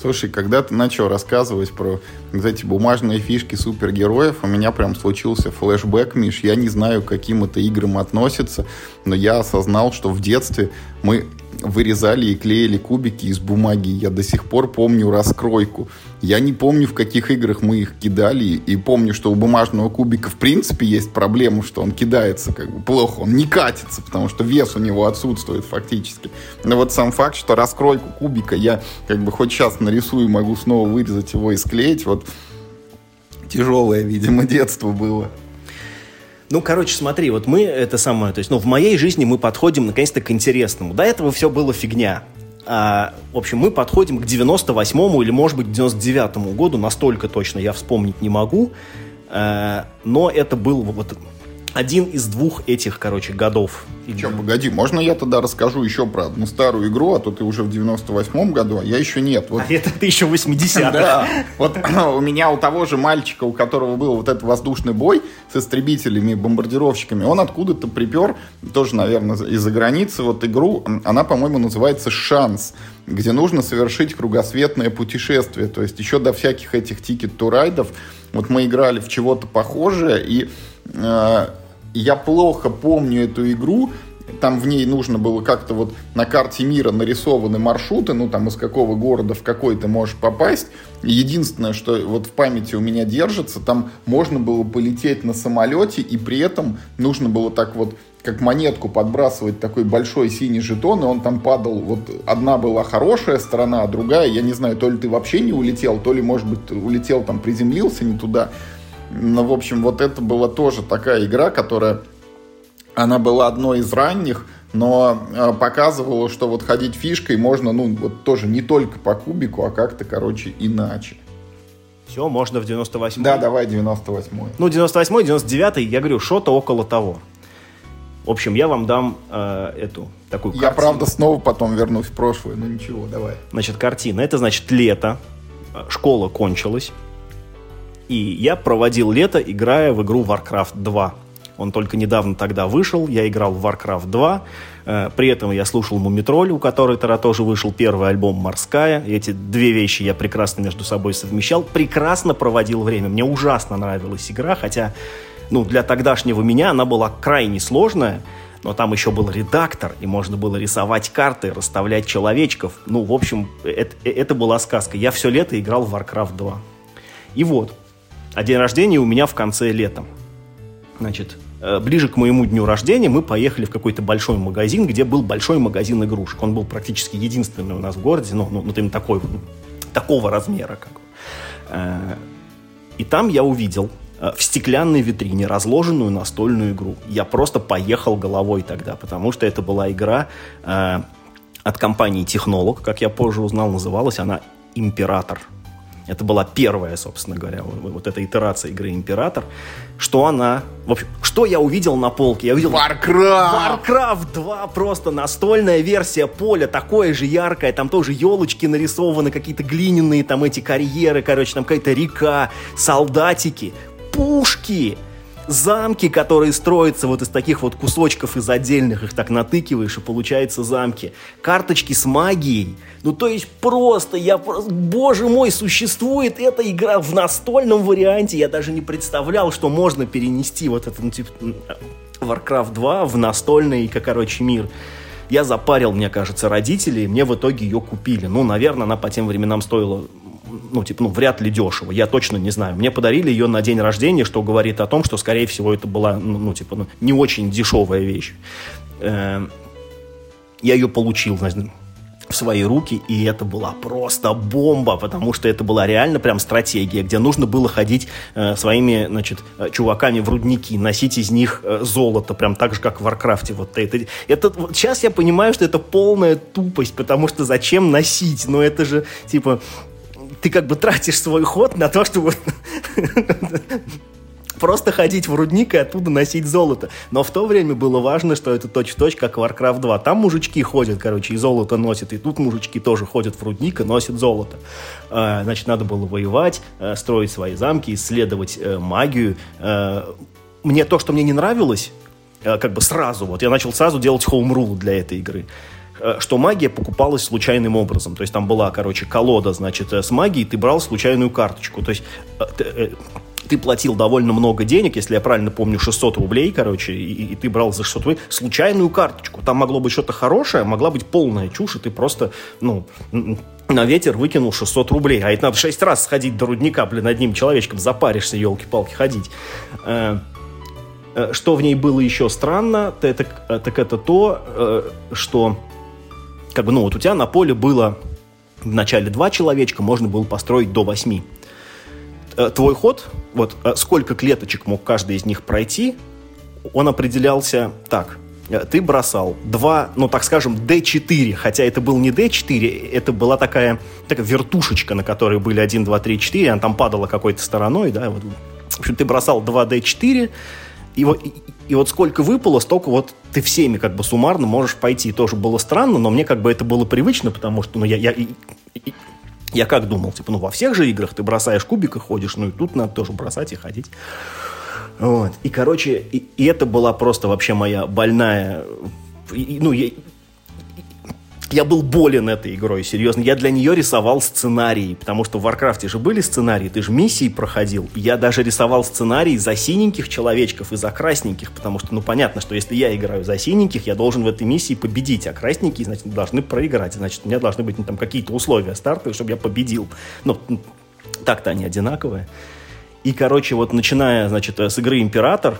Слушай, когда ты начал рассказывать про вот эти бумажные фишки супергероев, у меня прям случился флешбэк, Миш. Я не знаю, к каким это играм относится, но я осознал, что в детстве мы вырезали и клеили кубики из бумаги. Я до сих пор помню раскройку. Я не помню, в каких играх мы их кидали, и помню, что у бумажного кубика в принципе есть проблема, что он кидается как бы плохо, он не катится, потому что вес у него отсутствует фактически. Но вот сам факт, что раскройку кубика я как бы хоть сейчас нарисую, могу снова вырезать его и склеить, вот тяжелое, видимо, детство было. Ну, короче, смотри, вот мы это самое, то есть, ну, в моей жизни мы подходим наконец-то к интересному. До этого все было фигня. А, в общем, мы подходим к 98-му или, может быть, к 99-му году, настолько точно я вспомнить не могу. А, но это был вот один из двух этих, короче, годов. Чем, погоди, можно я тогда расскажу еще про одну старую игру, а то ты уже в 98-м году, а я еще нет. Вот. А это ты еще в 80-х. Да, вот у меня у того же мальчика, у которого был вот этот воздушный бой с истребителями, бомбардировщиками, он откуда-то припер, тоже, наверное, из-за границы, вот игру, она, по-моему, называется «Шанс», где нужно совершить кругосветное путешествие, то есть еще до всяких этих Ticket to Ride 'ов, вот мы играли в чего-то похожее, и э, я плохо помню эту игру, там в ней нужно было как-то вот на карте мира нарисованы маршруты, ну там из какого города в какой ты можешь попасть. единственное, что вот в памяти у меня держится, там можно было полететь на самолете, и при этом нужно было так вот как монетку подбрасывать такой большой синий жетон, и он там падал, вот одна была хорошая сторона, а другая, я не знаю, то ли ты вообще не улетел, то ли, может быть, улетел там, приземлился не туда. Но, в общем, вот это была тоже такая игра, которая, она была одной из ранних, но э, показывала, что вот ходить фишкой можно, ну, вот тоже не только по кубику, а как-то, короче, иначе. Все, можно в 98 Да, давай 98-й. Ну, 98-й, 99-й, я говорю, что-то около того. В общем, я вам дам э, эту такую Я, картину. правда, снова потом вернусь в прошлое, но ничего, давай. Значит, картина. Это, значит, лето. Школа кончилась. И я проводил лето, играя в игру Warcraft 2. Он только недавно тогда вышел, я играл в Warcraft 2. Э, при этом я слушал Мумитроль, у которой тогда тоже вышел первый альбом «Морская». Эти две вещи я прекрасно между собой совмещал. Прекрасно проводил время. Мне ужасно нравилась игра, хотя ну, для тогдашнего меня она была крайне сложная. Но там еще был редактор, и можно было рисовать карты, расставлять человечков. Ну, в общем, это, это была сказка. Я все лето играл в Warcraft 2. И вот, а день рождения у меня в конце лета. Значит, э, ближе к моему дню рождения мы поехали в какой-то большой магазин, где был большой магазин игрушек. Он был практически единственный у нас в городе, ну, ну, ну именно такой, такого размера. Как. Э, и там я увидел э, в стеклянной витрине разложенную настольную игру. Я просто поехал головой тогда, потому что это была игра от компании Технолог, как я позже узнал, называлась она «Император». Это была первая, собственно говоря, вот, вот эта итерация игры Император. Что она... В общем, что я увидел на полке? Я увидел... Warcraft! Warcraft 2 просто настольная версия поля, такое же яркое, там тоже елочки нарисованы, какие-то глиняные там эти карьеры, короче, там какая-то река, солдатики, пушки, замки, которые строятся вот из таких вот кусочков из отдельных, их так натыкиваешь, и получается замки. Карточки с магией. Ну, то есть просто, я просто, боже мой, существует эта игра в настольном варианте. Я даже не представлял, что можно перенести вот этот, ну, типа, Warcraft 2 в настольный, как, короче, мир. Я запарил, мне кажется, родителей, и мне в итоге ее купили. Ну, наверное, она по тем временам стоила ну, типа, ну, вряд ли дешево, я точно не знаю. Мне подарили ее на день рождения, что говорит о том, что, скорее всего, это была, ну, ну типа, ну, не очень дешевая вещь. Эм, я ее получил, значит, в свои руки, и это была просто бомба, потому что это была реально прям стратегия, где нужно было ходить э, своими, значит, э, чуваками в рудники, носить из них э, золото, прям так же, как в Варкрафте. Вот это, это, вот сейчас я понимаю, что это полная тупость, потому что зачем носить? Но это же, типа, ты как бы тратишь свой ход на то, чтобы просто ходить в рудник и оттуда носить золото. Но в то время было важно, что это точь-в-точь, как Warcraft 2. Там мужички ходят, короче, и золото носят. И тут мужички тоже ходят в рудник и носят золото. А, значит, надо было воевать, э, строить свои замки, исследовать э, магию. Э, мне то, что мне не нравилось, как бы сразу, вот я начал сразу делать хоум-рул для этой игры что магия покупалась случайным образом. То есть там была, короче, колода, значит, с магией, ты брал случайную карточку. То есть ты платил довольно много денег, если я правильно помню, 600 рублей, короче, и, и ты брал за 600 рублей случайную карточку. Там могло быть что-то хорошее, могла быть полная чушь, и ты просто, ну, на ветер выкинул 600 рублей. А это надо 6 раз сходить до рудника, блин, одним человечком запаришься, елки-палки, ходить. Э, э, что в ней было еще странно, так, это то, э, что как бы, ну, вот у тебя на поле было в начале два человечка, можно было построить до восьми. Э, твой ход, вот э, сколько клеточек мог каждый из них пройти, он определялся так. Э, ты бросал два, ну так скажем, D4, хотя это был не D4, это была такая, такая вертушечка, на которой были 1, 2, 3, 4, она там падала какой-то стороной, да, вот. В общем, ты бросал 2 D4, и вот, и, и вот сколько выпало, столько вот ты всеми как бы суммарно можешь пойти. Тоже было странно, но мне как бы это было привычно, потому что ну, я, я, я как думал, типа, ну, во всех же играх ты бросаешь кубик и ходишь, ну, и тут надо тоже бросать и ходить. Вот. И, короче, и, и это была просто вообще моя больная... И, ну, я, я был болен этой игрой, серьезно. Я для нее рисовал сценарии, потому что в Варкрафте же были сценарии, ты же миссии проходил. Я даже рисовал сценарии за синеньких человечков и за красненьких, потому что, ну, понятно, что если я играю за синеньких, я должен в этой миссии победить, а красненькие, значит, должны проиграть. Значит, у меня должны быть ну, там какие-то условия стартовые, чтобы я победил. Ну, так-то они одинаковые. И, короче, вот начиная, значит, с игры «Император»,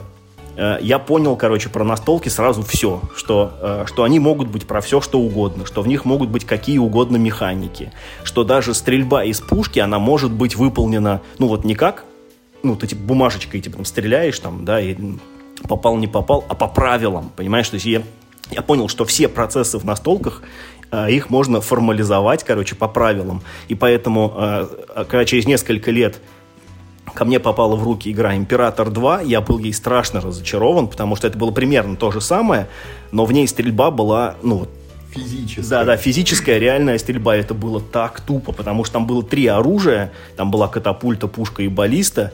я понял, короче, про настолки сразу все, что, э, что они могут быть про все, что угодно, что в них могут быть какие угодно механики, что даже стрельба из пушки, она может быть выполнена, ну вот не как, ну ты типа бумажечкой типа там стреляешь там, да, и попал, не попал, а по правилам, понимаешь, то есть я, я понял, что все процессы в настолках э, их можно формализовать, короче, по правилам. И поэтому, когда через несколько лет ко мне попала в руки игра «Император 2», я был ей страшно разочарован, потому что это было примерно то же самое, но в ней стрельба была, ну, Физическая. Да, да, физическая, реальная стрельба. Это было так тупо, потому что там было три оружия. Там была катапульта, пушка и баллиста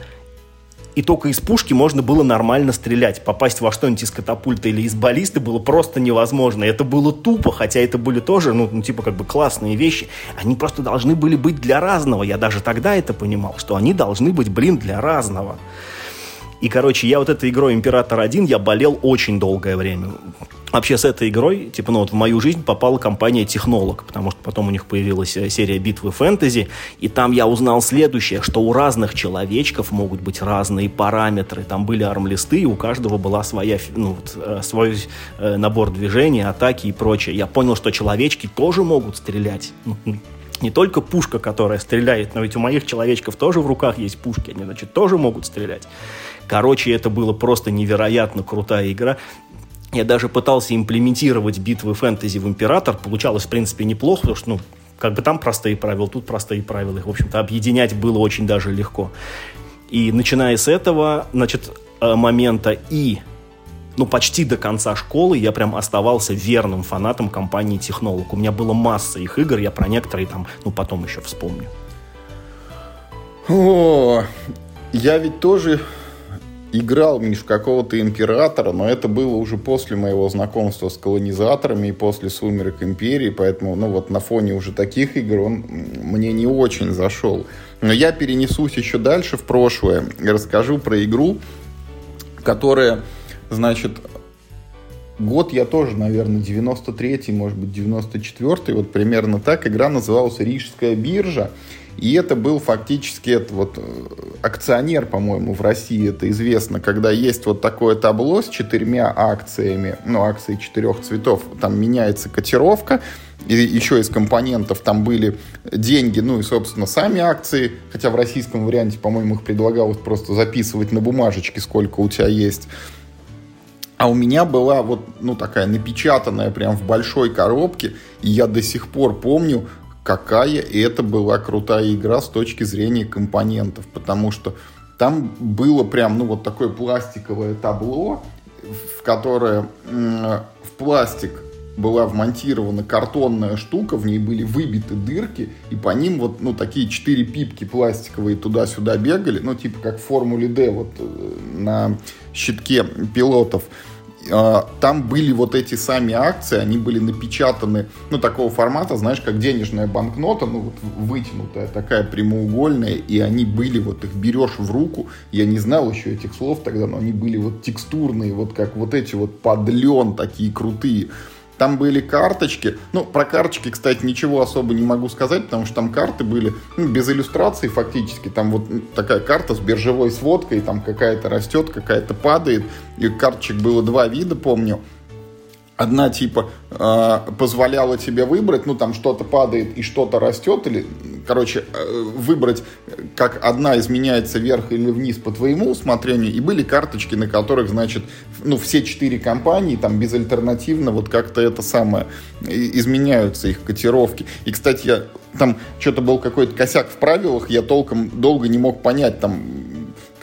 и только из пушки можно было нормально стрелять. Попасть во что-нибудь из катапульта или из баллисты было просто невозможно. Это было тупо, хотя это были тоже, ну, ну, типа, как бы классные вещи. Они просто должны были быть для разного. Я даже тогда это понимал, что они должны быть, блин, для разного. И, короче, я вот этой игрой Император 1 я болел очень долгое время. Вообще с этой игрой, типа, ну вот в мою жизнь попала компания Технолог, потому что потом у них появилась э, серия битвы фэнтези, и там я узнал следующее, что у разных человечков могут быть разные параметры. Там были армлисты, и у каждого была своя, ну, вот, э, свой э, набор движений, атаки и прочее. Я понял, что человечки тоже могут стрелять не только пушка, которая стреляет, но ведь у моих человечков тоже в руках есть пушки, они, значит, тоже могут стрелять. Короче, это было просто невероятно крутая игра. Я даже пытался имплементировать битвы фэнтези в Император. Получалось, в принципе, неплохо, потому что, ну, как бы там простые правила, тут простые правила. Их, в общем-то, объединять было очень даже легко. И начиная с этого, значит, э, момента и ну, почти до конца школы я прям оставался верным фанатом компании Технолог. У меня была масса их игр, я про некоторые там, ну, потом еще вспомню. О, я ведь тоже играл, Миш, какого-то императора, но это было уже после моего знакомства с колонизаторами и после «Сумерек Империи», поэтому, ну вот на фоне уже таких игр он мне не очень зашел. Но я перенесусь еще дальше в прошлое и расскажу про игру, которая, значит, год я тоже, наверное, 93-й, может быть, 94-й, вот примерно так. Игра называлась «Рижская биржа». И это был фактически это вот э, акционер, по-моему, в России это известно, когда есть вот такое табло с четырьмя акциями, ну, акции четырех цветов, там меняется котировка, и еще из компонентов там были деньги, ну и, собственно, сами акции, хотя в российском варианте, по-моему, их предлагалось просто записывать на бумажечке, сколько у тебя есть. А у меня была вот, ну, такая напечатанная прям в большой коробке, и я до сих пор помню, какая это была крутая игра с точки зрения компонентов, потому что там было прям, ну, вот такое пластиковое табло, в которое в пластик была вмонтирована картонная штука, в ней были выбиты дырки, и по ним вот, ну, такие четыре пипки пластиковые туда-сюда бегали, ну, типа как в Формуле D вот э, на щитке пилотов. А, там были вот эти сами акции, они были напечатаны, ну, такого формата, знаешь, как денежная банкнота, ну, вот вытянутая, такая прямоугольная, и они были, вот их берешь в руку, я не знал еще этих слов тогда, но они были вот текстурные, вот как вот эти вот подлен такие крутые. Там были карточки. Ну, про карточки, кстати, ничего особо не могу сказать, потому что там карты были ну, без иллюстрации фактически. Там вот такая карта с биржевой сводкой, там какая-то растет, какая-то падает. И карточек было два вида, помню. Одна типа э, позволяла тебе выбрать, ну там что-то падает и что-то растет, или короче, э, выбрать, как одна изменяется вверх или вниз по твоему усмотрению, и были карточки, на которых, значит, ну, все четыре компании там безальтернативно вот как-то это самое, изменяются их котировки. И, кстати, я там что-то был какой-то косяк в правилах, я толком долго не мог понять, там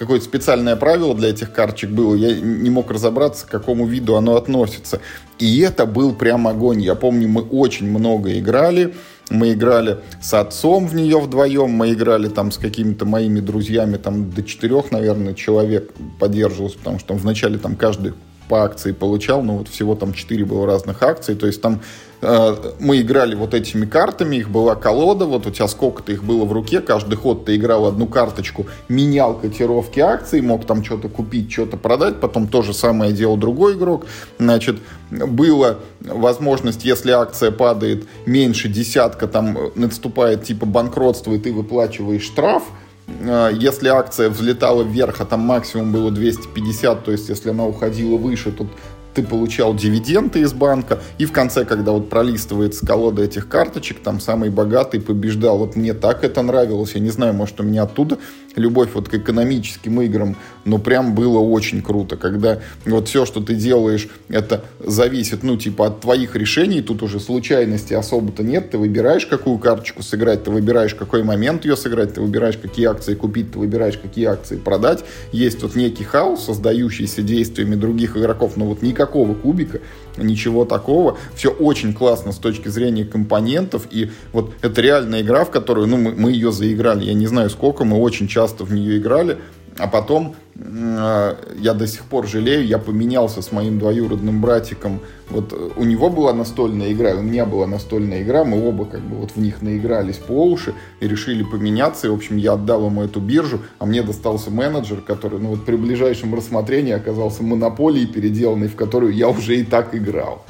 какое-то специальное правило для этих карточек было, я не мог разобраться, к какому виду оно относится. И это был прям огонь. Я помню, мы очень много играли, мы играли с отцом в нее вдвоем, мы играли там с какими-то моими друзьями, там до четырех, наверное, человек поддерживался, потому что там вначале там каждый по акции получал, но вот всего там четыре было разных акций, то есть там мы играли вот этими картами, их была колода, вот у тебя сколько-то их было в руке, каждый ход ты играл одну карточку, менял котировки акций, мог там что-то купить, что-то продать, потом то же самое делал другой игрок, значит, была возможность, если акция падает меньше десятка, там наступает типа банкротство, и ты выплачиваешь штраф, э, если акция взлетала вверх, а там максимум было 250, то есть если она уходила выше, то ты получал дивиденды из банка, и в конце, когда вот пролистывается колода этих карточек, там самый богатый побеждал. Вот мне так это нравилось, я не знаю, может, у меня оттуда любовь вот к экономическим играм, но прям было очень круто, когда вот все, что ты делаешь, это зависит, ну, типа, от твоих решений, тут уже случайности особо-то нет, ты выбираешь, какую карточку сыграть, ты выбираешь, какой момент ее сыграть, ты выбираешь, какие акции купить, ты выбираешь, какие акции продать, есть вот некий хаос, создающийся действиями других игроков, но вот никакого кубика, ничего такого, все очень классно с точки зрения компонентов, и вот это реальная игра, в которую, ну, мы, мы ее заиграли, я не знаю сколько, мы очень часто в нее играли, а потом э, я до сих пор жалею, я поменялся с моим двоюродным братиком. Вот э, у него была настольная игра, у меня была настольная игра, мы оба как бы вот в них наигрались по уши и решили поменяться. И, в общем, я отдал ему эту биржу, а мне достался менеджер, который, ну вот при ближайшем рассмотрении оказался монополией, переделанной, в которую я уже и так играл.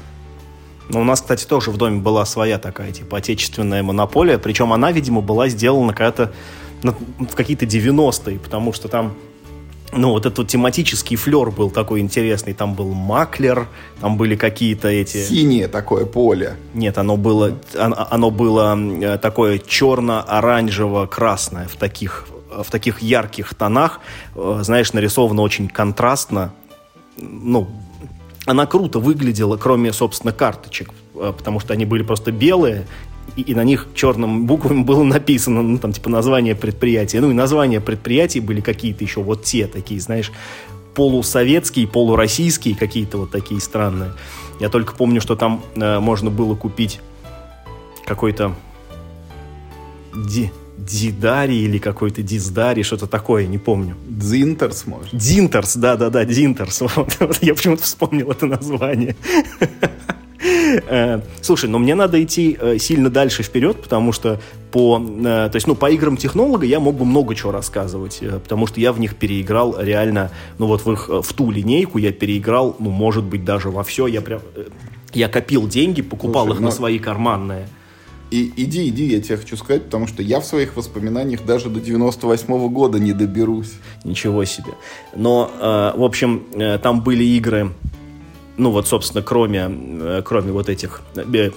Ну, у нас, кстати, тоже в доме была своя такая, типа, отечественная монополия, причем она, видимо, была сделана когда-то в какие-то 90-е, потому что там ну, вот этот тематический флер был такой интересный. Там был маклер, там были какие-то эти... Синее такое поле. Нет, оно было, оно, оно было такое черно-оранжево-красное в таких, в таких ярких тонах. Э, знаешь, нарисовано очень контрастно. Ну, она круто выглядела, кроме, собственно, карточек, э, потому что они были просто белые, и, и на них черным буквами было написано, ну, там, типа, название предприятия. Ну, и названия предприятий были какие-то еще вот те такие, знаешь, полусоветские, полуроссийские, какие-то вот такие странные. Я только помню, что там э, можно было купить какой-то ди, Дидари или какой-то Диздари, что-то такое, не помню. Дзинтерс, может? Динтерс, да-да-да, Динтерс. Вот, я почему-то вспомнил это название. Э, слушай, но мне надо идти э, сильно дальше вперед, потому что по, э, то есть, ну, по играм технолога я мог бы много чего рассказывать, потому что я в них переиграл реально, ну, вот в их, в ту линейку я переиграл, ну, может быть, даже во все. Я прям, я копил деньги, покупал Слушай, их но... на свои карманные. И, иди, иди, я тебе хочу сказать, потому что я в своих воспоминаниях даже до 98 -го года не доберусь. Ничего себе. Но, э, в общем, э, там были игры ну вот, собственно, кроме, э, кроме вот этих э,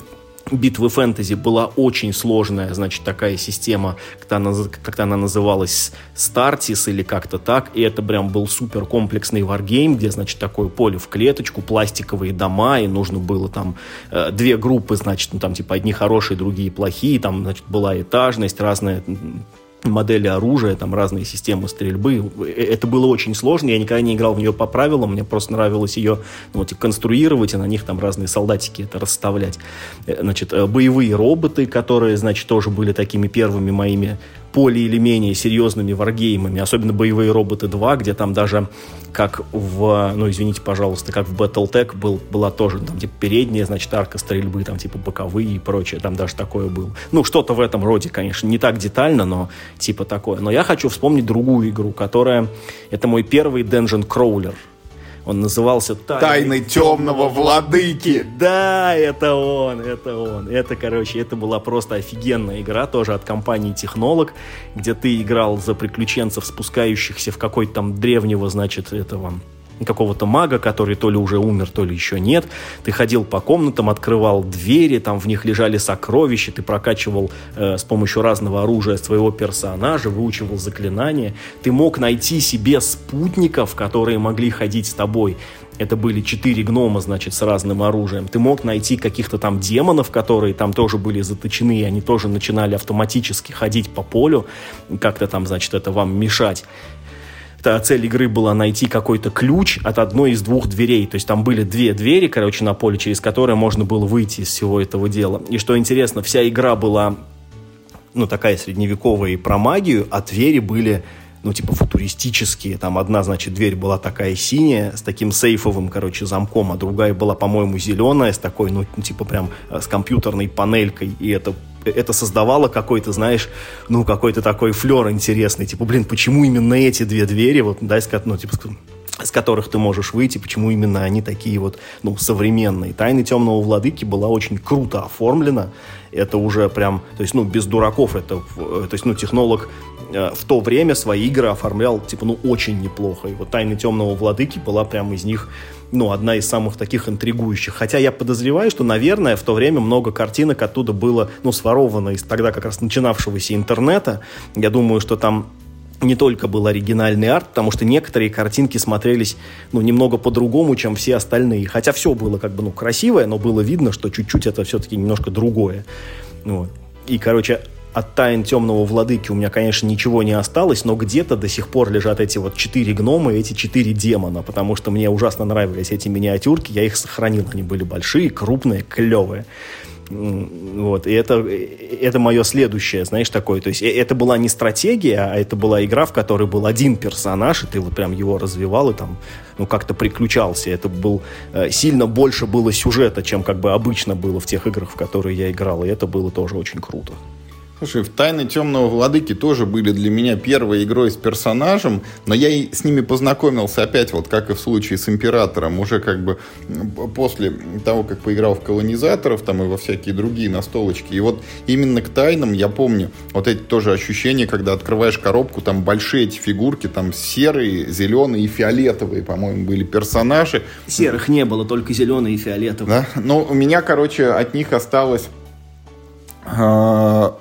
битвы фэнтези была очень сложная, значит, такая система, как она, как она называлась, Стартис или как-то так, и это прям был супер комплексный варгейм, где, значит, такое поле в клеточку, пластиковые дома, и нужно было там э, две группы, значит, ну там типа одни хорошие, другие плохие, там, значит, была этажность, разная модели оружия, там разные системы стрельбы. Э, это было очень сложно, я никогда не играл в нее по правилам, мне просто нравилось ее ну, вот, конструировать и на них там разные солдатики это расставлять. Э, значит, э, боевые роботы, которые, значит, тоже были такими первыми моими более или менее серьезными варгеймами, особенно боевые роботы 2, где там даже как в, ну извините, пожалуйста, как в Battletech был, была тоже там типа передняя, значит, арка стрельбы, там типа боковые и прочее, там даже такое было. Ну, что-то в этом роде, конечно, не так детально, но типа такое. Но я хочу вспомнить другую игру, которая, это мой первый Dungeon Crawler, он назывался «Тайны темного владыки». Да, это он, это он. Это, короче, это была просто офигенная игра, тоже от компании «Технолог», где ты играл за приключенцев, спускающихся в какой-то там древнего, значит, этого какого-то мага, который то ли уже умер, то ли еще нет. Ты ходил по комнатам, открывал двери, там в них лежали сокровища, ты прокачивал э, с помощью разного оружия своего персонажа, выучивал заклинания. Ты мог найти себе спутников, которые могли ходить с тобой. Это были четыре гнома, значит, с разным оружием. Ты мог найти каких-то там демонов, которые там тоже были заточены, и они тоже начинали автоматически ходить по полю, как-то там, значит, это вам мешать цель игры была найти какой-то ключ от одной из двух дверей. То есть там были две двери, короче, на поле, через которые можно было выйти из всего этого дела. И что интересно, вся игра была, ну, такая средневековая и про магию, а двери были ну, типа, футуристические. Там одна, значит, дверь была такая синяя, с таким сейфовым, короче, замком, а другая была, по-моему, зеленая, с такой, ну, типа, прям э, с компьютерной панелькой. И это это создавало какой-то, знаешь, ну, какой-то такой флер интересный. Типа, блин, почему именно эти две двери, вот, да, ну, типа, с которых ты можешь выйти, почему именно они такие вот, ну, современные. «Тайны темного владыки» была очень круто оформлена. Это уже прям, то есть, ну, без дураков. Это, то есть, ну, технолог э, в то время свои игры оформлял, типа, ну, очень неплохо. И вот «Тайны темного владыки» была прям из них ну, одна из самых таких интригующих. Хотя я подозреваю, что, наверное, в то время много картинок оттуда было, ну, своровано из тогда как раз начинавшегося интернета. Я думаю, что там не только был оригинальный арт, потому что некоторые картинки смотрелись, ну, немного по-другому, чем все остальные. Хотя все было как бы, ну, красивое, но было видно, что чуть-чуть это все-таки немножко другое. Вот. И, короче, от тайн темного владыки у меня, конечно, ничего не осталось, но где-то до сих пор лежат эти вот четыре гнома и эти четыре демона, потому что мне ужасно нравились эти миниатюрки, я их сохранил, они были большие, крупные, клевые. Вот, и это, это мое следующее, знаешь, такое. То есть э, это была не стратегия, а это была игра, в которой был один персонаж, и ты вот прям его развивал и там, ну, как-то приключался. Это был э, сильно больше было сюжета, чем как бы обычно было в тех играх, в которые я играл, и это было тоже очень круто. Слушай, в «Тайны темного владыки» тоже были для меня первой игрой с персонажем, но я и с ними познакомился опять, вот как и в случае с Императором, уже как бы после того, как поиграл в колонизаторов там и во всякие другие настолочки. И вот именно к «Тайнам» я помню вот эти тоже ощущения, когда открываешь коробку, там большие эти фигурки, там серые, зеленые и фиолетовые, по-моему, были персонажи. Серых не было, только зеленые и фиолетовые. Да? Но у меня, короче, от них осталось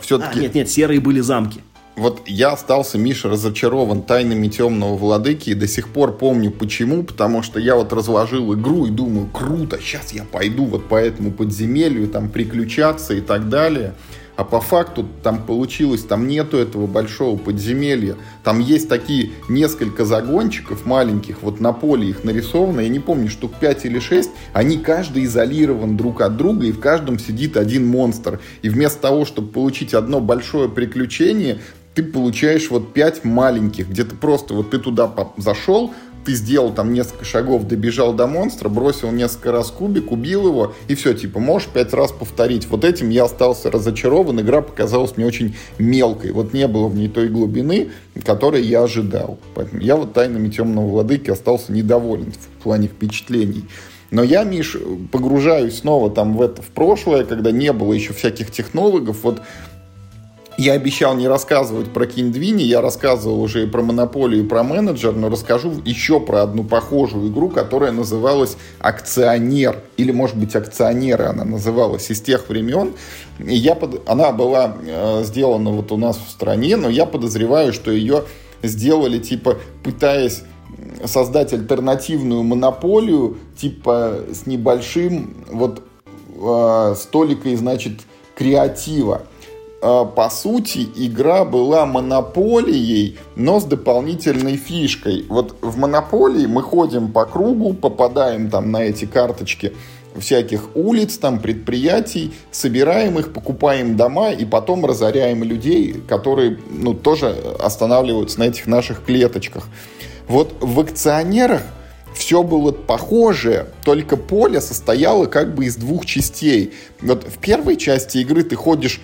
все-таки... А, нет, нет, серые были замки. Вот я остался, Миша, разочарован тайнами темного владыки и до сих пор помню почему, потому что я вот разложил игру и думаю, круто, сейчас я пойду вот по этому подземелью, там приключаться и так далее. А по факту там получилось, там нету этого большого подземелья. Там есть такие несколько загончиков маленьких, вот на поле их нарисовано, я не помню, штук 5 или 6. Они каждый изолирован друг от друга, и в каждом сидит один монстр. И вместо того, чтобы получить одно большое приключение, ты получаешь вот пять маленьких, где ты просто вот ты туда зашел, ты сделал там несколько шагов, добежал до монстра, бросил несколько раз кубик, убил его, и все, типа, можешь пять раз повторить. Вот этим я остался разочарован, игра показалась мне очень мелкой. Вот не было в ней той глубины, которой я ожидал. Поэтому я вот тайнами темного владыки остался недоволен в плане впечатлений. Но я, Миш, погружаюсь снова там в это в прошлое, когда не было еще всяких технологов. Вот я обещал не рассказывать про Киндвини, я рассказывал уже и про Монополию, и про менеджер, но расскажу еще про одну похожую игру, которая называлась «Акционер», или, может быть, «Акционеры» она называлась из тех времен. И я под... Она была э, сделана вот у нас в стране, но я подозреваю, что ее сделали, типа, пытаясь создать альтернативную монополию, типа, с небольшим вот э, столикой, значит, креатива. Э, по сути, игра была монополией, но с дополнительной фишкой. Вот в монополии мы ходим по кругу, попадаем там на эти карточки всяких улиц, там, предприятий, собираем их, покупаем дома и потом разоряем людей, которые, ну, тоже останавливаются на этих наших клеточках. Вот в акционерах все было похоже, только поле состояло как бы из двух частей. Вот в первой части игры ты ходишь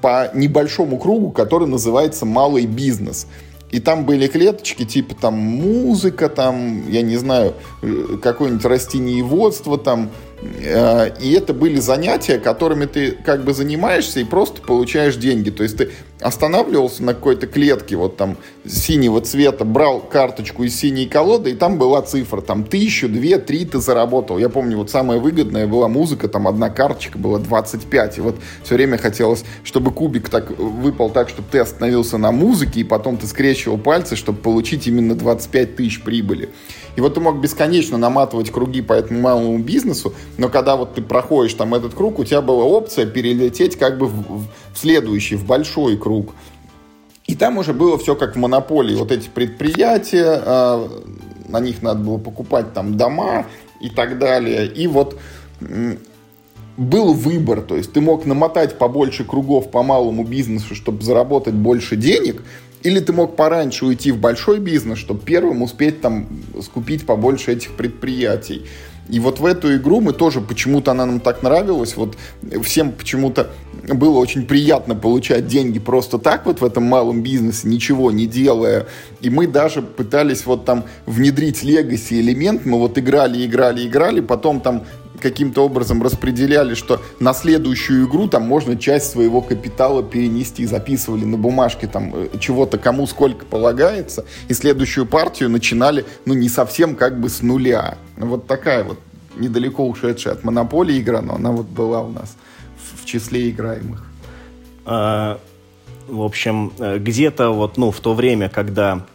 по небольшому кругу, который называется «малый бизнес». И там были клеточки, типа там музыка, там, я не знаю, э, какое-нибудь растениеводство, там, и это были занятия, которыми ты как бы занимаешься и просто получаешь деньги. То есть ты останавливался на какой-то клетке, вот там синего цвета, брал карточку из синей колоды, и там была цифра, там тысячу, две, три ты заработал. Я помню, вот самая выгодная была музыка, там одна карточка была 25, и вот все время хотелось, чтобы кубик так выпал так, чтобы ты остановился на музыке, и потом ты скрещивал пальцы, чтобы получить именно 25 тысяч прибыли. И вот ты мог бесконечно наматывать круги по этому малому бизнесу, но когда вот ты проходишь там этот круг, у тебя была опция перелететь как бы в, в следующий, в большой круг. И там уже было все как в монополии. Вот эти предприятия, э, на них надо было покупать там дома и так далее. И вот был выбор, то есть ты мог намотать побольше кругов по малому бизнесу, чтобы заработать больше денег, или ты мог пораньше уйти в большой бизнес, чтобы первым успеть там скупить побольше этих предприятий. И вот в эту игру мы тоже почему-то она нам так нравилась. Вот всем почему-то было очень приятно получать деньги просто так вот в этом малом бизнесе, ничего не делая. И мы даже пытались вот там внедрить легаси элемент. Мы вот играли, играли, играли, потом там каким-то образом распределяли, что на следующую игру там можно часть своего капитала перенести, записывали на бумажке там э, чего-то кому сколько полагается, и следующую партию начинали, ну, не совсем как бы с нуля. Вот такая вот недалеко ушедшая от монополии игра, но она вот была у нас в, числе играемых. А, в общем, э, где-то вот, ну, в то время, когда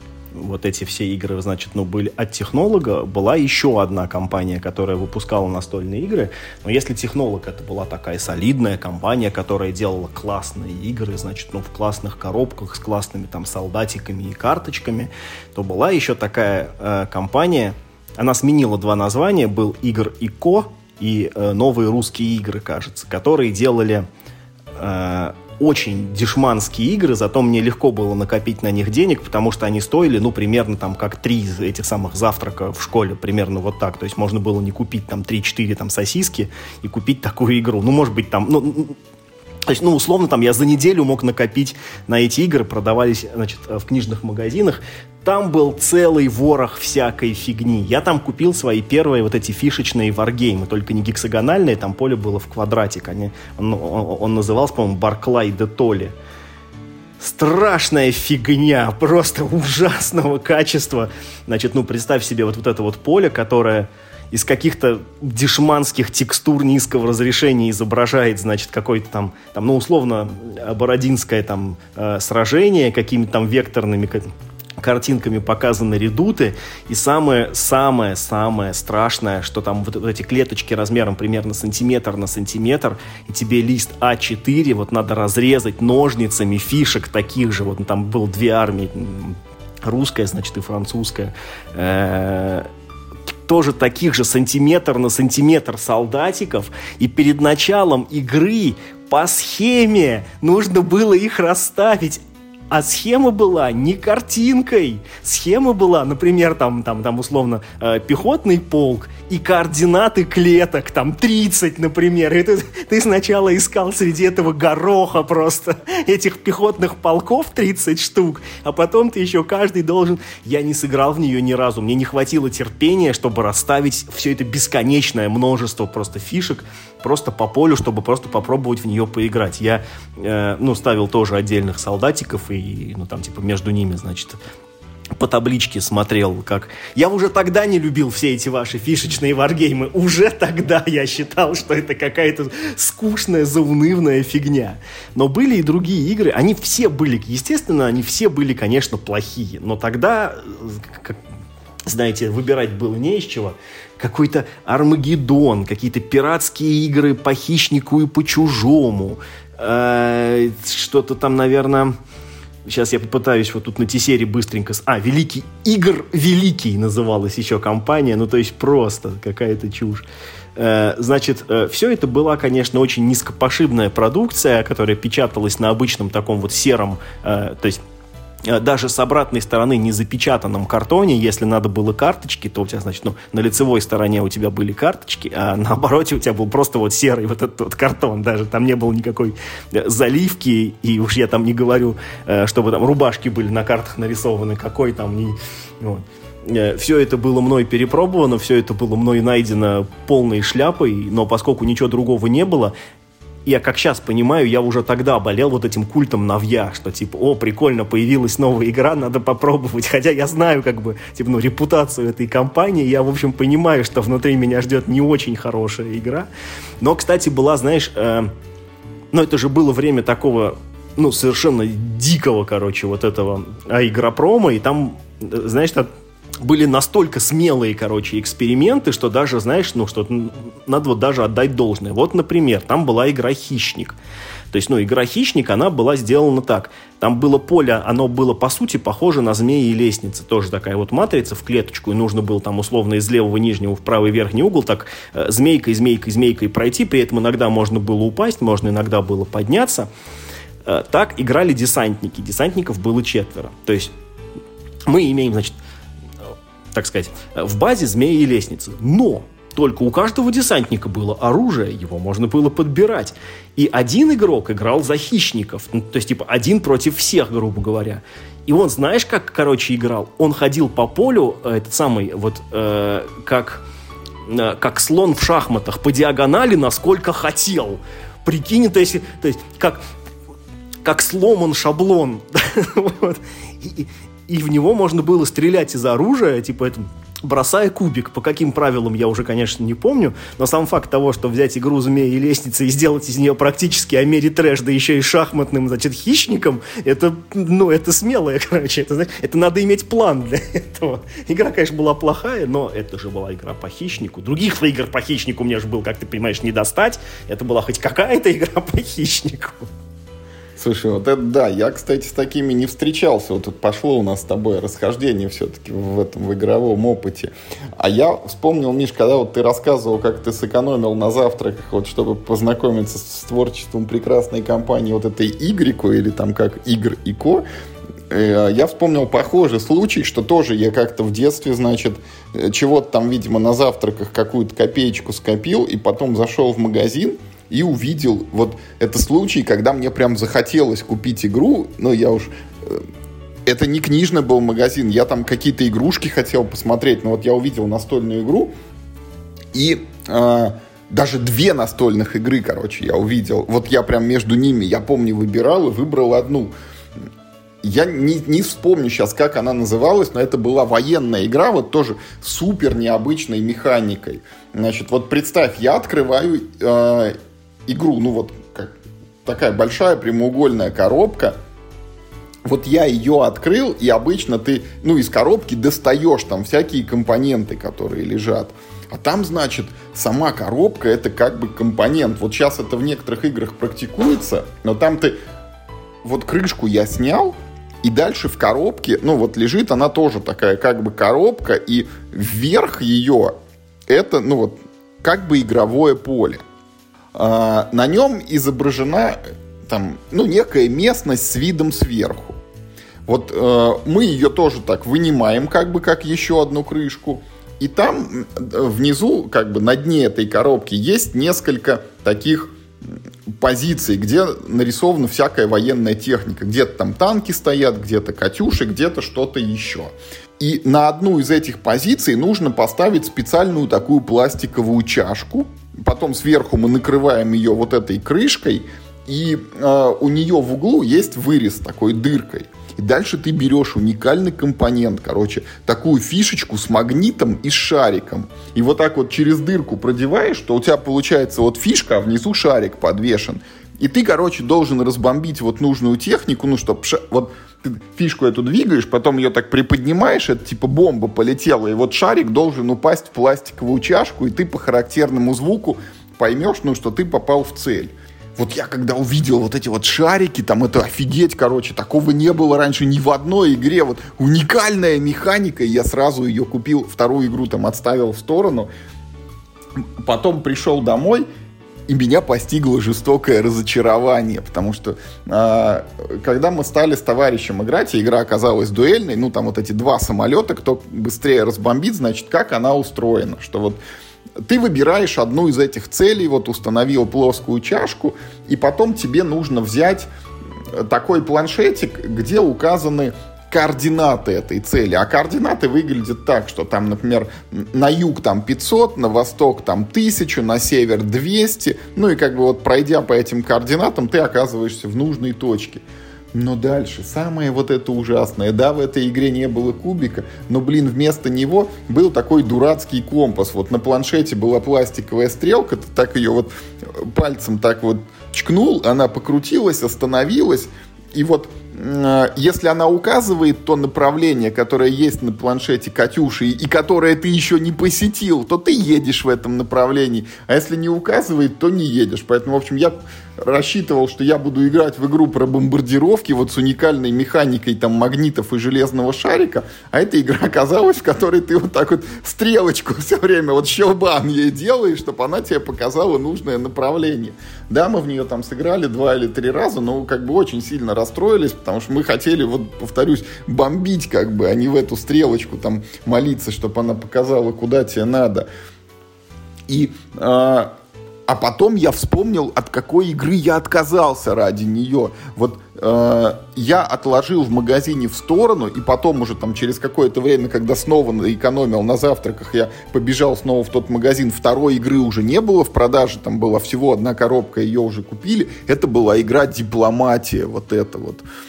вот эти все игры, значит, ну, были от технолога, была еще одна компания, которая выпускала настольные игры. Но если технолог это была такая солидная компания, которая делала классные игры, значит, ну, в классных коробках с классными там солдатиками и карточками, то была еще такая э, компания, она сменила два названия, был Игр и Ко и э, Новые русские игры, кажется, которые делали э, очень дешманские игры, зато мне легко было накопить на них денег, потому что они стоили, ну, примерно там как три из этих самых завтрака в школе, примерно вот так. То есть можно было не купить там 3-4 там сосиски и купить такую игру. Ну, может быть, там, ну, то есть, ну, условно, там я за неделю мог накопить на эти игры, продавались, значит, в книжных магазинах. Там был целый ворох всякой фигни. Я там купил свои первые вот эти фишечные варгеймы, только не гексагональные, там поле было в квадратик. Они, он, он, он назывался, по-моему, Барклай де Толли. Страшная фигня, просто ужасного качества. Значит, ну, представь себе вот, вот это вот поле, которое из каких-то дешманских текстур низкого разрешения изображает, значит, какое-то там, там ну, условно, бородинское там э, сражение, какими-то там векторными картинками показаны редуты, и самое-самое-самое страшное, что там вот, вот эти клеточки размером примерно сантиметр на сантиметр, и тебе лист А4 вот надо разрезать ножницами фишек таких же, вот там было две армии, русская, значит, и французская, э, тоже таких же сантиметр на сантиметр солдатиков, и перед началом игры по схеме нужно было их расставить а схема была не картинкой. Схема была, например, там, там, там условно, э, пехотный полк и координаты клеток, там 30, например. И ты, ты сначала искал среди этого гороха просто этих пехотных полков 30 штук, а потом ты еще каждый должен... Я не сыграл в нее ни разу. Мне не хватило терпения, чтобы расставить все это бесконечное множество просто фишек просто по полю, чтобы просто попробовать в нее поиграть. Я, э, ну, ставил тоже отдельных солдатиков и, ну, там, типа, между ними, значит, по табличке смотрел, как... Я уже тогда не любил все эти ваши фишечные варгеймы. Уже тогда я считал, что это какая-то скучная, заунывная фигня. Но были и другие игры. Они все были, естественно, они все были, конечно, плохие. Но тогда, как, знаете, выбирать было не из чего какой-то Армагеддон, какие-то пиратские игры по хищнику и по чужому, Э, что-то там, наверное... Сейчас я попытаюсь вот тут на T-серии быстренько... А, Великий Игр Великий называлась еще компания. Ну, то есть просто какая-то чушь. Э, значит, э, все это была, конечно, очень низкопошибная продукция, которая печаталась на обычном таком вот сером, то есть даже с обратной стороны не запечатанном картоне, если надо было карточки, то у тебя, значит, ну, на лицевой стороне у тебя были карточки, а на обороте у тебя был просто вот серый вот этот вот картон, даже там не было никакой э, заливки, и уж я там не говорю, э, чтобы там рубашки были на картах нарисованы, какой там, не, вот. Э, все это было мной перепробовано, все это было мной найдено полной шляпой, но поскольку ничего другого не было, я как сейчас понимаю, я уже тогда болел вот этим культом навья, что типа, о, прикольно, появилась новая игра, надо попробовать. Хотя я знаю как бы, типа, ну, репутацию этой компании, я, в общем, понимаю, что внутри меня ждет не очень хорошая игра. Но, кстати, была, знаешь, э, ну, это же было время такого, ну, совершенно дикого, короче, вот этого а, игропрома, и там, э, знаешь, так были настолько смелые, короче, эксперименты, что даже, знаешь, ну, что надо вот даже отдать должное. Вот, например, там была игра «Хищник». То есть, ну, игра «Хищник», она была сделана так. Там было поле, оно было, по сути, похоже на змеи и лестницы. Тоже такая вот матрица в клеточку, и нужно было там условно из левого нижнего в правый верхний угол так э, змейкой, змейкой, змейкой пройти. При этом иногда можно было упасть, можно иногда было подняться. Э, так играли десантники. Десантников было четверо. То есть мы имеем, значит, так сказать, в базе змеи и лестницы. Но только у каждого десантника было оружие, его можно было подбирать. И один игрок играл за хищников. Ну, то есть, типа, один против всех, грубо говоря. И он, знаешь, как, короче, играл? Он ходил по полю, э, этот самый, вот, э, как, э, как слон в шахматах, по диагонали, насколько хотел. Прикинь, то есть, то есть как, как сломан шаблон. и в него можно было стрелять из оружия, типа это бросая кубик. По каким правилам, я уже, конечно, не помню, но сам факт того, что взять игру «Змеи и лестницы» и сделать из нее практически Амери трэш, да еще и шахматным, значит, хищником, это, ну, это смелое, короче, это, это надо иметь план для этого. Игра, конечно, была плохая, но это же была игра по хищнику. Других игр по хищнику мне же был, как ты понимаешь, не достать. Это была хоть какая-то игра по хищнику. Слушай, вот это да, я, кстати, с такими не встречался. Вот тут пошло у нас с тобой расхождение все-таки в этом в игровом опыте. А я вспомнил, Миш, когда вот ты рассказывал, как ты сэкономил на завтраках, вот чтобы познакомиться с творчеством прекрасной компании вот этой Игрико или там как Игр и Ко, э, я вспомнил похожий случай, что тоже я как-то в детстве, значит, э, чего-то там, видимо, на завтраках какую-то копеечку скопил, и потом зашел в магазин, и увидел, вот это случай, когда мне прям захотелось купить игру, но я уж э, это не книжный был магазин, я там какие-то игрушки хотел посмотреть, но вот я увидел настольную игру, и э, даже две настольных игры, короче, я увидел. Вот я прям между ними, я помню, выбирал и выбрал одну. Я не, не вспомню сейчас, как она называлась, но это была военная игра, вот тоже супер необычной механикой. Значит, вот представь, я открываю э, игру, ну вот как такая большая прямоугольная коробка, вот я ее открыл, и обычно ты, ну, из коробки достаешь там всякие компоненты, которые лежат. А там, значит, сама коробка это как бы компонент. Вот сейчас это в некоторых играх практикуется, но там ты вот крышку я снял, и дальше в коробке, ну вот лежит она тоже такая как бы коробка, и вверх ее это, ну вот, как бы игровое поле. А, на нем изображена там, ну, некая местность с видом сверху. Вот э, мы ее тоже так вынимаем, как бы, как еще одну крышку. И там внизу, как бы на дне этой коробки, есть несколько таких позиций, где нарисована всякая военная техника. Где-то там танки стоят, где-то катюши, где-то что-то еще. И на одну из этих позиций нужно поставить специальную такую пластиковую чашку, Потом сверху мы накрываем ее вот этой крышкой, и э, у нее в углу есть вырез такой дыркой. И дальше ты берешь уникальный компонент, короче, такую фишечку с магнитом и с шариком. И вот так вот через дырку продеваешь, что у тебя получается вот фишка, а внизу шарик подвешен. И ты, короче, должен разбомбить вот нужную технику, ну, чтобы вот ты фишку эту двигаешь, потом ее так приподнимаешь, это типа бомба полетела, и вот шарик должен упасть в пластиковую чашку, и ты по характерному звуку поймешь, ну, что ты попал в цель. вот я когда увидел вот эти вот шарики, там это офигеть, короче, такого не было раньше ни в одной игре. Вот уникальная механика, и я сразу ее купил, вторую игру там отставил в сторону. Потом пришел домой, и меня постигло жестокое разочарование, потому что э, когда мы стали с товарищем играть, и игра оказалась дуэльной, ну там вот эти два самолета, кто быстрее разбомбит, значит, как она устроена, что вот ты выбираешь одну из этих целей, вот установил плоскую чашку, и потом тебе нужно взять такой планшетик, где указаны координаты этой цели. А координаты выглядят так, что там, например, на юг там 500, на восток там 1000, на север 200. Ну и как бы вот пройдя по этим координатам, ты оказываешься в нужной точке. Но дальше, самое вот это ужасное, да, в этой игре не было кубика, но, блин, вместо него был такой дурацкий компас. Вот на планшете была пластиковая стрелка, ты так ее вот пальцем так вот чкнул, она покрутилась, остановилась, и вот если она указывает то направление, которое есть на планшете Катюши и которое ты еще не посетил, то ты едешь в этом направлении. А если не указывает, то не едешь. Поэтому, в общем, я рассчитывал, что я буду играть в игру про бомбардировки вот с уникальной механикой там магнитов и железного шарика, а эта игра оказалась, в которой ты вот так вот стрелочку все время, вот щелбан ей делаешь, чтобы она тебе показала нужное направление. Да, мы в нее там сыграли два или три раза, но как бы очень сильно расстроились, потому что мы хотели, вот повторюсь, бомбить как бы, а не в эту стрелочку там молиться, чтобы она показала, куда тебе надо. И э, а потом я вспомнил, от какой игры я отказался ради нее. Вот э, я отложил в магазине в сторону, и потом уже там через какое-то время, когда снова экономил на завтраках, я побежал снова в тот магазин. Второй игры уже не было в продаже, там была всего одна коробка, ее уже купили. Это была игра «Дипломатия», вот это вот. Э,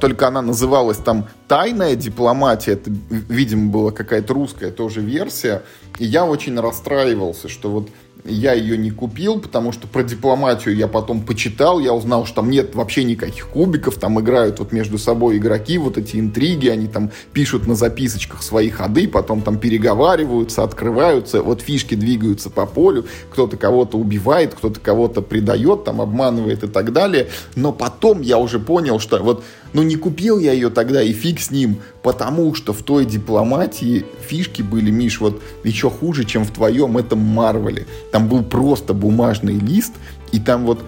только она называлась там «Тайная дипломатия», это, видимо, была какая-то русская тоже версия, и я очень расстраивался, что вот я ее не купил, потому что про дипломатию я потом почитал, я узнал, что там нет вообще никаких кубиков, там играют вот между собой игроки, вот эти интриги, они там пишут на записочках свои ходы, потом там переговариваются, открываются, вот фишки двигаются по полю, кто-то кого-то убивает, кто-то кого-то предает, там обманывает и так далее, но потом я уже понял, что вот ну не купил я ее тогда и фиг с ним, потому что в той дипломатии фишки были, Миш, вот еще хуже, чем в твоем этом Марвеле. Там был просто бумажный лист, и там вот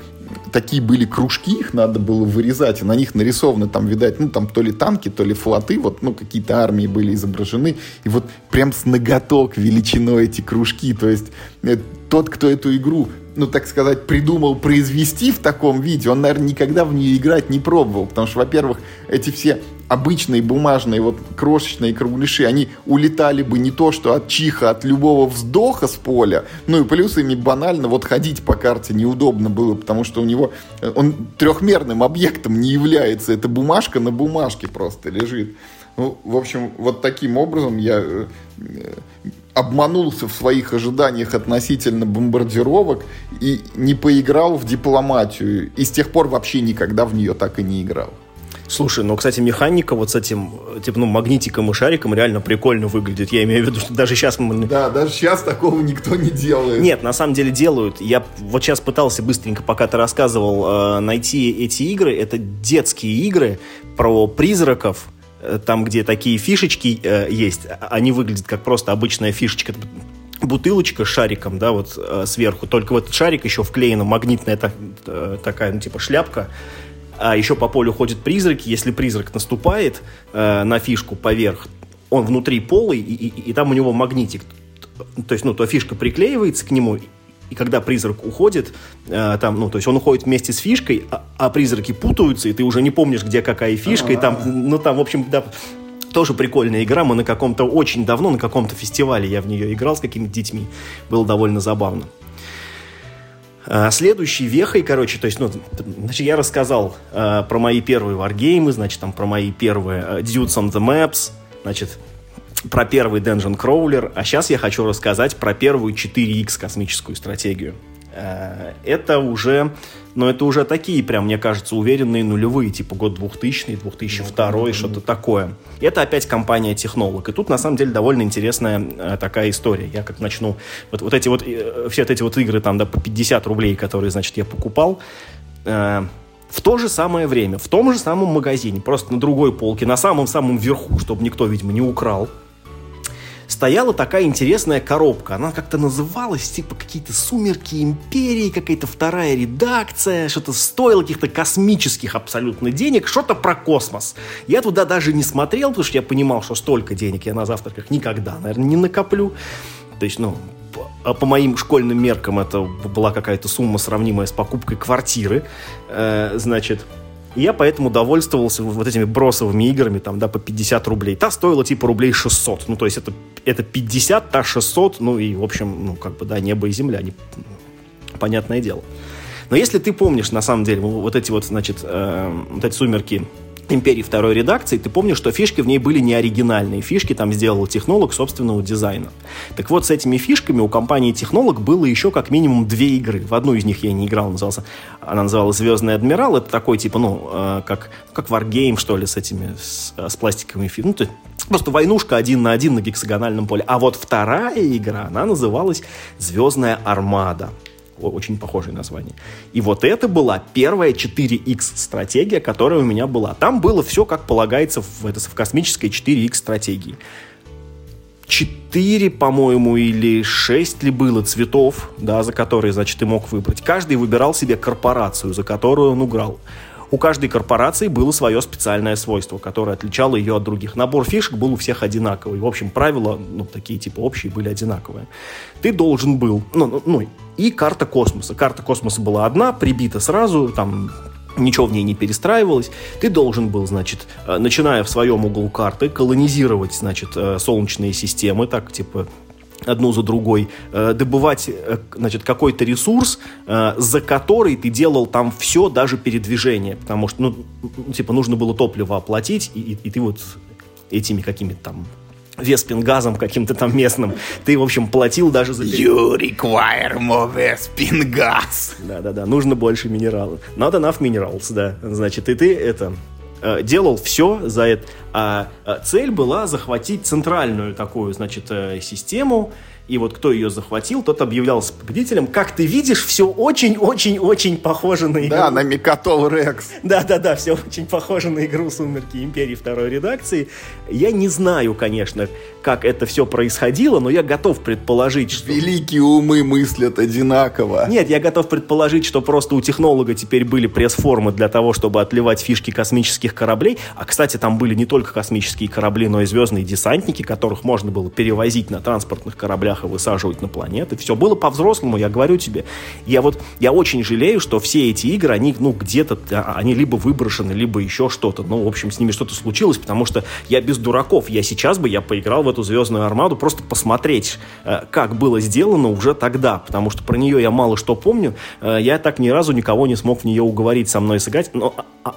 такие были кружки, их надо было вырезать, и на них нарисованы там, видать, ну, там то ли танки, то ли флоты, вот, ну, какие-то армии были изображены, и вот прям с ноготок величиной эти кружки, то есть э, тот, кто эту игру ну, так сказать, придумал произвести в таком виде, он, наверное, никогда в нее играть не пробовал. Потому что, во-первых, эти все обычные бумажные вот крошечные кругляши, они улетали бы не то что от чиха, от любого вздоха с поля. Ну и плюс ими банально вот ходить по карте неудобно было, потому что у него он трехмерным объектом не является. Это бумажка на бумажке просто лежит. Ну, в общем, вот таким образом я э, обманулся в своих ожиданиях относительно бомбардировок и не поиграл в дипломатию. И с тех пор вообще никогда в нее так и не играл. Слушай, ну, кстати, механика вот с этим, типа, ну, магнитиком и шариком реально прикольно выглядит. Я имею в виду, что даже сейчас... Мы... Да, даже сейчас такого никто не делает. Нет, на самом деле делают. Я вот сейчас пытался быстренько, пока ты рассказывал, э, найти эти игры. Это детские игры про призраков, там, где такие фишечки э, есть, они выглядят как просто обычная фишечка бутылочка с шариком, да, вот э, сверху. Только в этот шарик еще вклеена магнитная так, э, такая, ну, типа шляпка. А еще по полю ходят призраки. Если призрак наступает э, на фишку поверх, он внутри полый, и, и, и там у него магнитик. То есть, ну, то фишка приклеивается к нему, и когда призрак уходит, э, там, ну, то есть он уходит вместе с фишкой, а, а призраки путаются, и ты уже не помнишь, где какая фишка, и там, ну, там, в общем, да, тоже прикольная игра. Мы на каком-то очень давно, на каком-то фестивале я в нее играл с какими-то детьми. Было довольно забавно. А следующей вехой, короче, то есть, ну, значит, я рассказал э, про мои первые варгеймы, значит, там, про мои первые э, Dudes on the Maps, значит, про первый Dungeon Crawler, а сейчас я хочу рассказать про первую 4X космическую стратегию. Э, это уже, но это уже такие, прям, мне кажется, уверенные нулевые, типа год 2000, 2002, mm-hmm. что-то такое. Это опять компания Технолог. И тут, на самом деле, довольно интересная э, такая история. Я как начну... Вот, вот эти вот, э, все вот эти вот игры там, да, по 50 рублей, которые, значит, я покупал, в то же самое время, в том же самом магазине, просто на другой полке, на самом-самом верху, чтобы никто, видимо, не украл, стояла такая интересная коробка. Она как-то называлась, типа, какие-то «Сумерки Империи», какая-то вторая редакция, что-то стоило каких-то космических абсолютно денег, что-то про космос. Я туда даже не смотрел, потому что я понимал, что столько денег я на завтраках никогда, наверное, не накоплю. То есть, ну, по, по моим школьным меркам это была какая-то сумма, сравнимая с покупкой квартиры. Э, значит, я поэтому довольствовался вот этими бросовыми играми, там, да, по 50 рублей. Та стоила типа рублей 600. Ну, то есть это, это 50, та 600, ну и, в общем, ну, как бы, да, небо и земля, не, понятное дело. Но если ты помнишь, на самом деле, вот эти вот, значит, э, вот эти сумерки империи второй редакции, ты помнишь, что фишки в ней были не оригинальные. Фишки там сделал технолог собственного дизайна. Так вот, с этими фишками у компании технолог было еще как минимум две игры. В одну из них я не играл, назывался, она называлась «Звездный адмирал». Это такой, типа, ну, э, как, как Wargame, что ли, с этими, с, с пластиковыми фишками. Ну, просто войнушка один на один на гексагональном поле. А вот вторая игра, она называлась «Звездная армада» очень похожее название. И вот это была первая 4X стратегия, которая у меня была. Там было все, как полагается в, это, в космической 4X стратегии. 4, по-моему, или 6 ли было цветов, да, за которые, значит, ты мог выбрать. Каждый выбирал себе корпорацию, за которую он играл. У каждой корпорации было свое специальное свойство, которое отличало ее от других. Набор фишек был у всех одинаковый. В общем, правила, ну, такие типа общие, были одинаковые. Ты должен был, ну, ну, ну и карта космоса. Карта космоса была одна, прибита сразу, там ничего в ней не перестраивалось. Ты должен был, значит, э, начиная в своем углу карты, колонизировать, значит, э, солнечные системы, так, типа, одну за другой, э, добывать, значит, какой-то ресурс, за который ты делал там все, даже передвижение, потому что, ну, типа, нужно было топливо оплатить, и, и, и ты вот этими какими-то там веспингазом каким-то там местным. Ты, в общем, платил даже за... You require more веспингаз. Да-да-да, нужно больше минералов. Not enough minerals, да. Значит, и ты это э, делал все за это. А, а цель была захватить центральную такую, значит, э, систему, и вот кто ее захватил, тот объявлялся победителем. Как ты видишь, все очень-очень-очень похоже на игру. Да, на Микатол Рекс. Да-да-да, все очень похоже на игру «Сумерки Империи» второй редакции. Я не знаю, конечно, как это все происходило, но я готов предположить, что... Великие умы мыслят одинаково. Нет, я готов предположить, что просто у технолога теперь были пресс-формы для того, чтобы отливать фишки космических кораблей. А, кстати, там были не только космические корабли, но и звездные десантники, которых можно было перевозить на транспортных кораблях и высаживать на планеты. Все было по-взрослому, я говорю тебе. Я вот, я очень жалею, что все эти игры, они, ну, где-то, а, они либо выброшены, либо еще что-то. Ну, в общем, с ними что-то случилось, потому что я без дураков. Я сейчас бы, я поиграл в эту «Звездную армаду», просто посмотреть, э, как было сделано уже тогда, потому что про нее я мало что помню. Э, я так ни разу никого не смог в нее уговорить со мной сыграть, но а, а,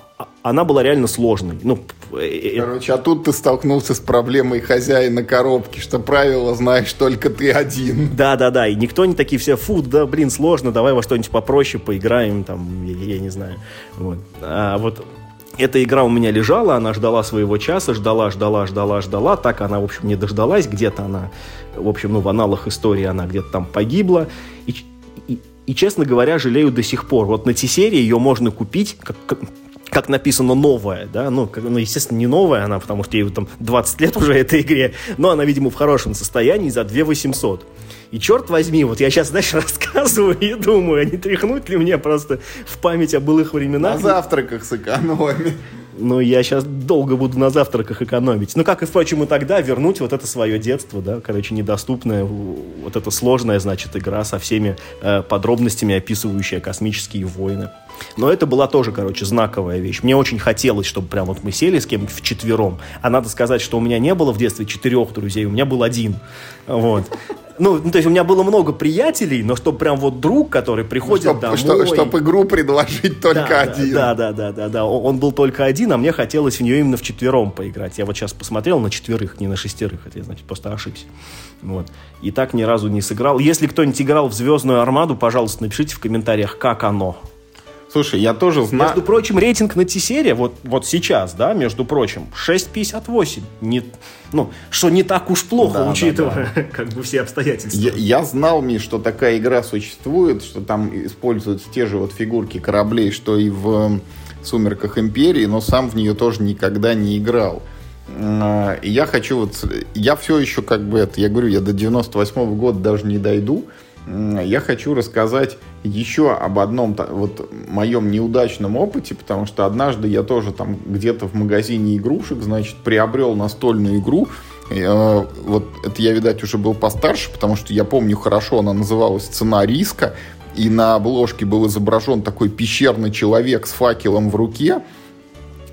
она была реально сложной. Ну, э, Короче, а тут ты столкнулся с проблемой хозяина коробки, что правила знаешь только ты один. Да-да-да, и никто не такие все, фу, да, блин, сложно, давай во что-нибудь попроще поиграем, там, я, я не знаю. Вот. А вот эта игра у меня лежала, она ждала своего часа, ждала, ждала, ждала, ждала. Так она, в общем, не дождалась. Где-то она, в общем, ну, в аналах истории она где-то там погибла. И, и, и, честно говоря, жалею до сих пор. Вот на T-серии ее можно купить, как, как, как написано новая, да, ну, как, ну, естественно, не новая она, потому что ей там 20 лет уже этой игре, но она, видимо, в хорошем состоянии за 2 800. И черт возьми, вот я сейчас, знаешь, рассказываю и думаю, а не тряхнуть ли мне просто в память о былых временах? На завтраках сэкономить. Ну, я сейчас долго буду на завтраках экономить. Ну, как и, впрочем, и тогда вернуть вот это свое детство, да, короче, недоступная, вот эта сложная, значит, игра со всеми э, подробностями, описывающая космические войны. Но это была тоже, короче, знаковая вещь. Мне очень хотелось, чтобы прям вот мы сели с кем-нибудь вчетвером. А надо сказать, что у меня не было в детстве четырех друзей, у меня был один. Вот. Ну, ну, то есть у меня было много приятелей, но чтобы прям вот друг, который приходит чтоб, домой... Чтоб, чтоб игру предложить только да, один. Да, да, да, да, да. Он был только один, а мне хотелось в нее именно в четвером поиграть. Я вот сейчас посмотрел на четверых, не на шестерых. Это я, значит, просто ошибся. Вот. И так ни разу не сыграл. Если кто-нибудь играл в «Звездную армаду», пожалуйста, напишите в комментариях, как оно. Слушай, я тоже знаю... Между прочим, рейтинг на T-серии, вот, вот сейчас, да, между прочим, 6.58. Не, ну, что не так уж плохо, Да, учитывая как бы все обстоятельства. Я, я знал, Миш, что такая игра существует, что там используются те же вот фигурки кораблей, что и в «Сумерках Империи», но сам в нее тоже никогда не играл. А, И я хочу вот... Я все еще как бы это... Я говорю, я до 98 года даже не дойду. Я хочу рассказать еще об одном вот моем неудачном опыте, потому что однажды я тоже там где-то в магазине игрушек, значит, приобрел настольную игру. Э, Вот это я, видать, уже был постарше, потому что я помню хорошо, она называлась «Цена риска», и на обложке был изображен такой пещерный человек с факелом в руке,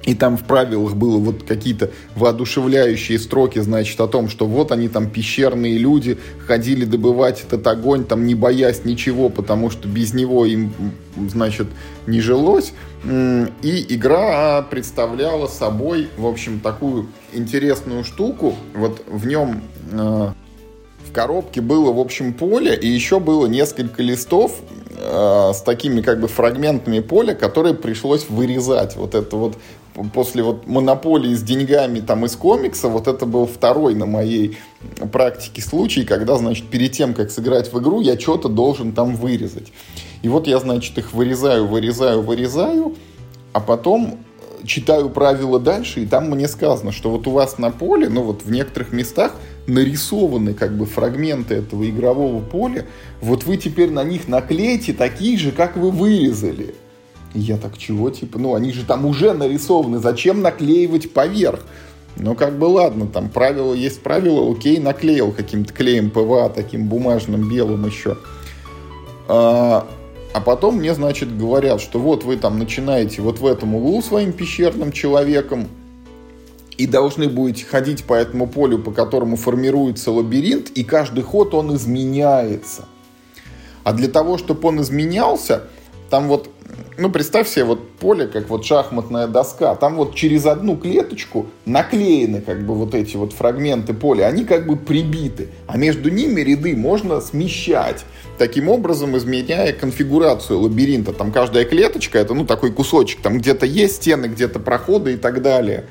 и там в правилах было вот какие-то воодушевляющие строки, значит, о том, что вот они там пещерные люди ходили добывать этот огонь, там не боясь ничего, потому что без него им, значит, не жилось. И игра представляла собой, в общем, такую интересную штуку. Вот в нем э, в коробке было, в общем, поле, и еще было несколько листов э, с такими как бы фрагментами поля, которые пришлось вырезать. Вот это вот после вот монополии с деньгами там из комикса, вот это был второй на моей практике случай, когда, значит, перед тем, как сыграть в игру, я что-то должен там вырезать. И вот я, значит, их вырезаю, вырезаю, вырезаю, а потом э, читаю правила дальше, и там мне сказано, что вот у вас на поле, ну вот в некоторых местах нарисованы как бы фрагменты этого игрового поля, вот вы теперь на них наклейте такие же, как вы вырезали. И я так, чего, типа, ну они же там уже нарисованы, зачем наклеивать поверх? Ну, как бы ладно, там правило есть правило, окей, наклеил каким-то клеем ПВА, таким бумажным, белым еще. А, а потом мне, значит, говорят, что вот вы там начинаете вот в этом углу своим пещерным человеком и должны будете ходить по этому полю, по которому формируется лабиринт, и каждый ход он изменяется. А для того, чтобы он изменялся, там вот, ну, представь себе вот поле, как вот шахматная доска, там вот через одну клеточку наклеены как бы вот эти вот фрагменты поля, они как бы прибиты, а между ними ряды можно смещать, таким образом изменяя конфигурацию лабиринта. Там каждая клеточка, это, ну, такой кусочек, там где-то есть стены, где-то проходы и так далее.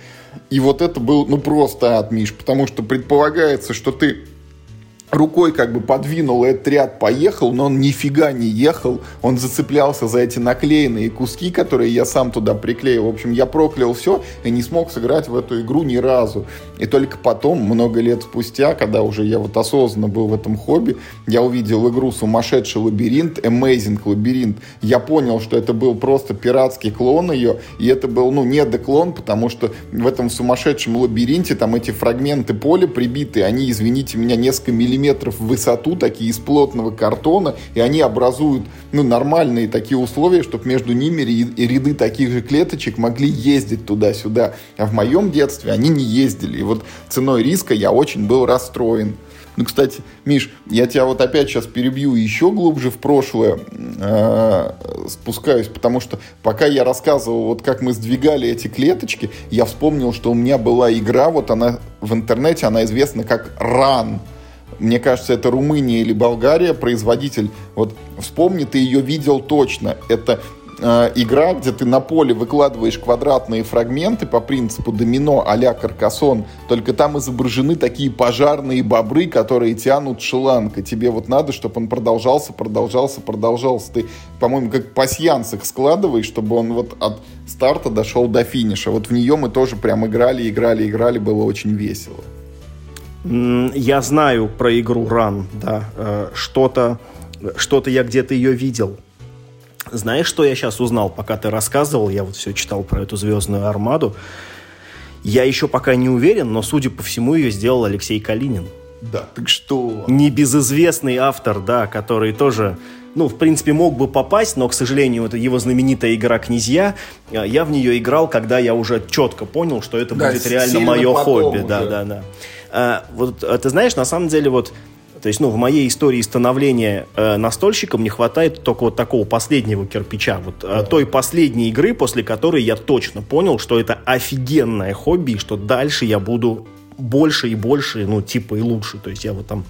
И вот это был, ну, просто ад, Миш, потому что предполагается, что ты рукой как бы подвинул, этот ряд поехал, но он нифига не ехал. Он зацеплялся за эти наклеенные куски, которые я сам туда приклеил. В общем, я проклял все и не смог сыграть в эту игру ни разу. И только потом, много лет спустя, когда уже я вот осознанно был в этом хобби, я увидел игру «Сумасшедший лабиринт», «Amazing лабиринт». Я понял, что это был просто пиратский клон ее, и это был, ну, не доклон, потому что в этом сумасшедшем лабиринте там эти фрагменты поля прибиты, они, извините меня, несколько миллиметров в высоту, такие из плотного картона, и они образуют, ну, нормальные такие условия, чтобы между ними ряды таких же клеточек могли ездить туда-сюда. А в моем детстве они не ездили. И вот ценой риска я очень был расстроен. Ну, кстати, Миш, я тебя вот опять сейчас перебью еще глубже в прошлое э, спускаюсь, потому что пока я рассказывал, вот как мы сдвигали эти клеточки, я вспомнил, что у меня была игра, вот она в интернете, она известна как Run. Мне кажется, это Румыния или Болгария, производитель. Вот вспомни, ты ее видел точно. Это э, игра, где ты на поле выкладываешь квадратные фрагменты по принципу домино а-ля Каркасон, только там изображены такие пожарные бобры, которые тянут шланг, и тебе вот надо, чтобы он продолжался, продолжался, продолжался. Ты, по-моему, как пасьянс их складываешь, чтобы он вот от старта дошел до финиша. Вот в нее мы тоже прям играли, играли, играли, было очень весело. Я знаю про игру Run, да. Э, Что-то что я где-то ее видел. Знаешь, что я сейчас узнал, пока ты рассказывал? Я вот все читал про эту звездную армаду. Я еще пока не уверен, но, судя по всему, ее сделал Алексей Калинин. Да, так что... Небезызвестный автор, да, который тоже ну, в принципе, мог бы попасть, но, к сожалению, это его знаменитая игра «Князья», э, я в нее играл, когда я уже четко понял, что это да, будет реально мое хобби. Уже. Да, да, да. А, вот а ты знаешь, на самом деле, вот то есть, ну, в моей истории становления э, настольщиком не хватает только вот такого последнего кирпича, вот э, той последней игры, после которой я точно понял, что это офигенное хобби, и что дальше я буду больше и больше, ну, типа и лучше. То есть я вот там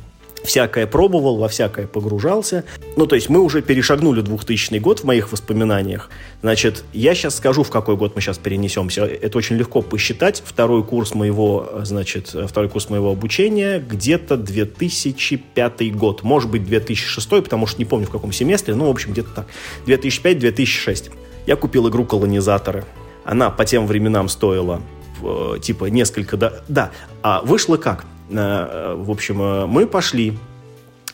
всякое пробовал, во всякое погружался. Ну, то есть мы уже перешагнули 2000 год в моих воспоминаниях. Значит, я сейчас скажу, в какой год мы сейчас перенесемся. Это очень легко посчитать. Второй курс моего, значит, второй курс моего обучения где-то 2005 год. Может быть, 2006, потому что не помню, в каком семестре. Ну, в общем, где-то так. 2005-2006. Я купил игру «Колонизаторы». Она по тем временам стоила э, типа несколько... Да, да. а вышло как? Э, в общем, э, мы пошли.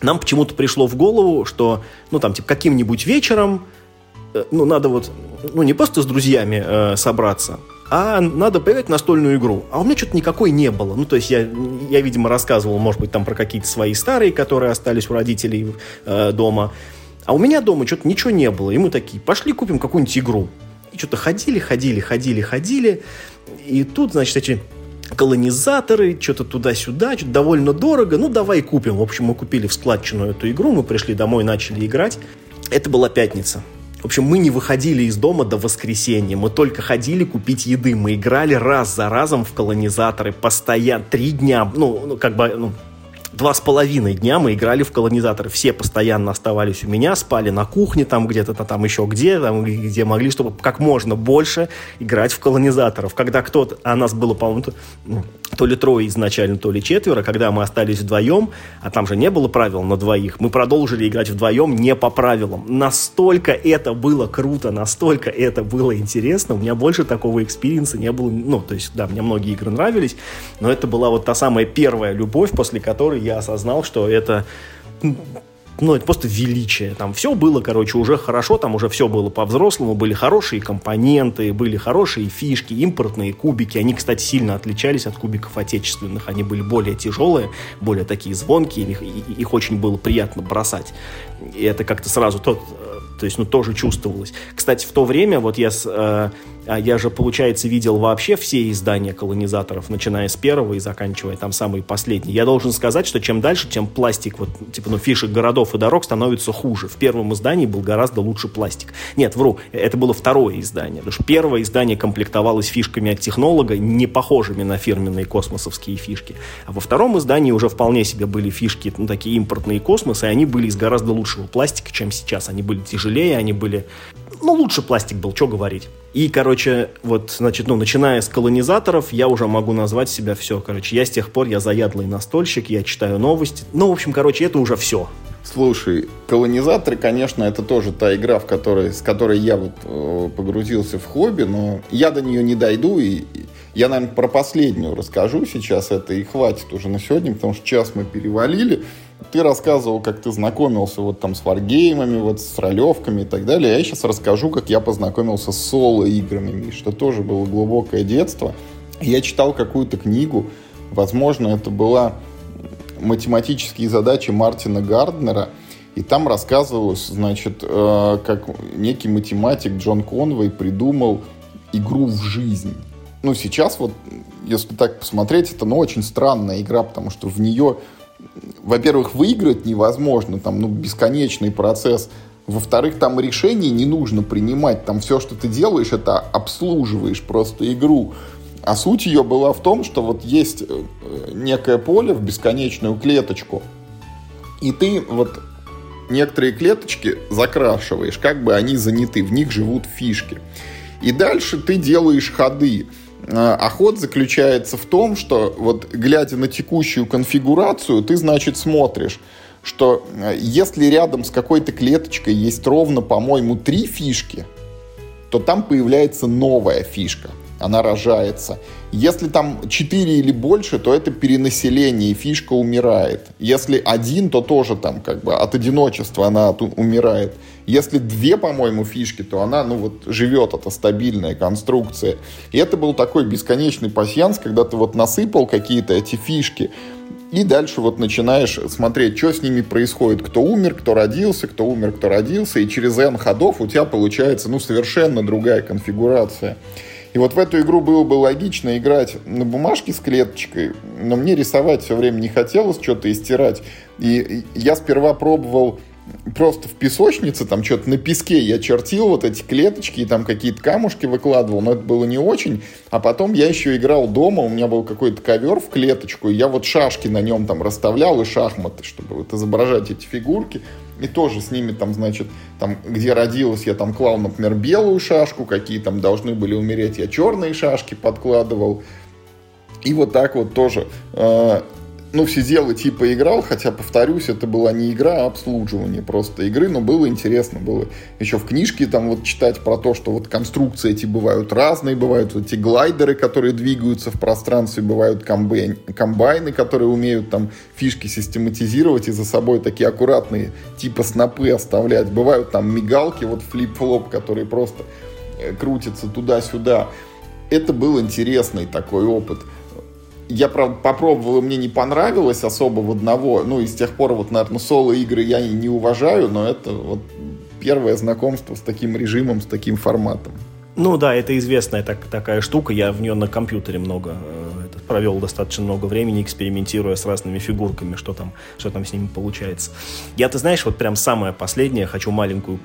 Нам почему-то пришло в голову, что, ну, там, типа, каким-нибудь вечером, э, ну, надо вот, ну, не просто с друзьями э, собраться, а надо поиграть в настольную игру. А у меня что-то никакой не было. Ну, то есть я, я, видимо, рассказывал, может быть, там про какие-то свои старые, которые остались у родителей э, дома. А у меня дома что-то ничего не было. И мы такие, пошли купим какую-нибудь игру. И что-то ходили, ходили, ходили, ходили. И тут, значит, эти колонизаторы, что-то туда-сюда, что-то довольно дорого, ну давай купим. В общем, мы купили в складчину эту игру, мы пришли домой, начали играть. Это была пятница. В общем, мы не выходили из дома до воскресенья. Мы только ходили купить еды. Мы играли раз за разом в колонизаторы. Постоянно. Три дня. Ну, ну как бы, ну, два с половиной дня мы играли в колонизаторы. Все постоянно оставались у меня, спали на кухне там где-то, там еще где, там, где могли, чтобы как можно больше играть в колонизаторов. Когда кто-то, а нас было, по-моему, ну, то ли трое изначально, то ли четверо, когда мы остались вдвоем, а там же не было правил на двоих, мы продолжили играть вдвоем не по правилам. Настолько это было круто, настолько это было интересно. У меня больше такого experience 'а не было. Ну, то есть, да, мне многие игры нравились, но это была вот та самая первая любовь, после которой я осознал, что это ну, это просто величие. Там все было, короче, уже хорошо, там уже все было по-взрослому, были хорошие компоненты, были хорошие фишки, импортные кубики. Они, кстати, сильно отличались от кубиков отечественных. Они были более тяжелые, более такие звонкие, их, их очень было приятно бросать. И это как-то сразу тот, э, то есть, ну, тоже чувствовалось. Кстати, в то время, вот я с, э, я же, получается, видел вообще все издания колонизаторов, начиная с первого и заканчивая там самый последний. Я должен сказать, что чем дальше, тем пластик, вот, типа, ну, фишек городов и дорог становится хуже. В первом издании был гораздо лучше пластик. Нет, вру, это было второе издание. Потому что первое издание комплектовалось фишками от технолога, не похожими на фирменные космосовские фишки. А во втором издании уже вполне себе были фишки, ну, такие импортные космосы, и они были из гораздо лучшего пластика, чем сейчас. Они были тяжелее, они были... Ну, лучше пластик был, что говорить. И, короче, вот, значит, ну, начиная с колонизаторов, я уже могу назвать себя все. Короче, я с тех пор, я заядлый настольщик, я читаю новости. Ну, в общем, короче, это уже все. Слушай, колонизаторы, конечно, это тоже та игра, в которой, с которой я вот э, погрузился в хобби, но я до нее не дойду, и я, наверное, про последнюю расскажу сейчас это, и хватит уже на сегодня, потому что час мы перевалили. Ты рассказывал, как ты знакомился вот там с варгеймами, вот с ролевками и так далее. Я сейчас расскажу, как я познакомился с соло-играми, что тоже было глубокое детство. Я читал какую-то книгу, возможно, это была математические задачи Мартина Гарднера, и там рассказывалось, значит, э, как некий математик Джон Конвей придумал игру в жизнь. Ну, сейчас вот, если так посмотреть, это, ну, очень странная игра, потому что в нее во-первых, выиграть невозможно, там, ну, бесконечный процесс. Во-вторых, там решений не нужно принимать. Там все, что ты делаешь, это обслуживаешь просто игру. А суть ее была в том, что вот есть э, некое поле в бесконечную клеточку, и ты вот некоторые клеточки закрашиваешь, как бы они заняты, в них живут фишки. И дальше ты делаешь ходы. А ход заключается в том, что вот глядя на текущую конфигурацию, ты, значит, смотришь, что э, если рядом с какой-то клеточкой есть ровно, по-моему, три фишки, то там появляется новая фишка она рожается. Если там 4 или больше, то это перенаселение, и фишка умирает. Если один, то тоже там как бы от одиночества она умирает. Если две, по-моему, фишки, то она, ну вот, живет, это стабильная конструкция. И это был такой бесконечный пассианс, когда ты вот насыпал какие-то эти фишки, И дальше вот начинаешь смотреть, что с ними происходит. Кто умер, кто родился, кто умер, кто родился. И через N ходов у тебя получается ну, совершенно другая конфигурация. И вот в эту игру было бы логично играть на бумажке с клеточкой, но мне рисовать все время не хотелось, что-то и стирать. И я сперва пробовал просто в песочнице, там что-то на песке я чертил вот эти клеточки и там какие-то камушки выкладывал, но это было не очень. А потом я еще играл дома, у меня был какой-то ковер в клеточку, и я вот шашки на нем там расставлял и шахматы, чтобы вот изображать эти фигурки. И тоже с ними там, значит, там, где родилась, я там клал, например, белую шашку, какие там должны были умереть, я черные шашки подкладывал. И вот так вот тоже э, ну, сидел и типа играл, хотя, повторюсь, это была не игра, а обслуживание просто игры, но было интересно, было еще в книжке там вот читать про то, что вот конструкции эти бывают разные, бывают вот эти глайдеры, которые двигаются в пространстве, бывают комбайн, комбайны, которые умеют там фишки систематизировать и за собой такие аккуратные типа снопы оставлять, бывают там мигалки, вот flip-flop, которые просто э, крутятся туда-сюда. Это был интересный такой опыт я, правда, попробовал, мне не понравилось особо в одного. Ну, и с тех пор, вот, наверное, соло-игры я не уважаю, но это вот первое знакомство с таким режимом, с таким форматом. Ну да, это известная так, такая штука. Я в нее на компьютере много э, провел достаточно много времени, экспериментируя с разными фигурками, что там, что там с ними получается. Я, ты знаешь, вот прям самое последнее, хочу маленькую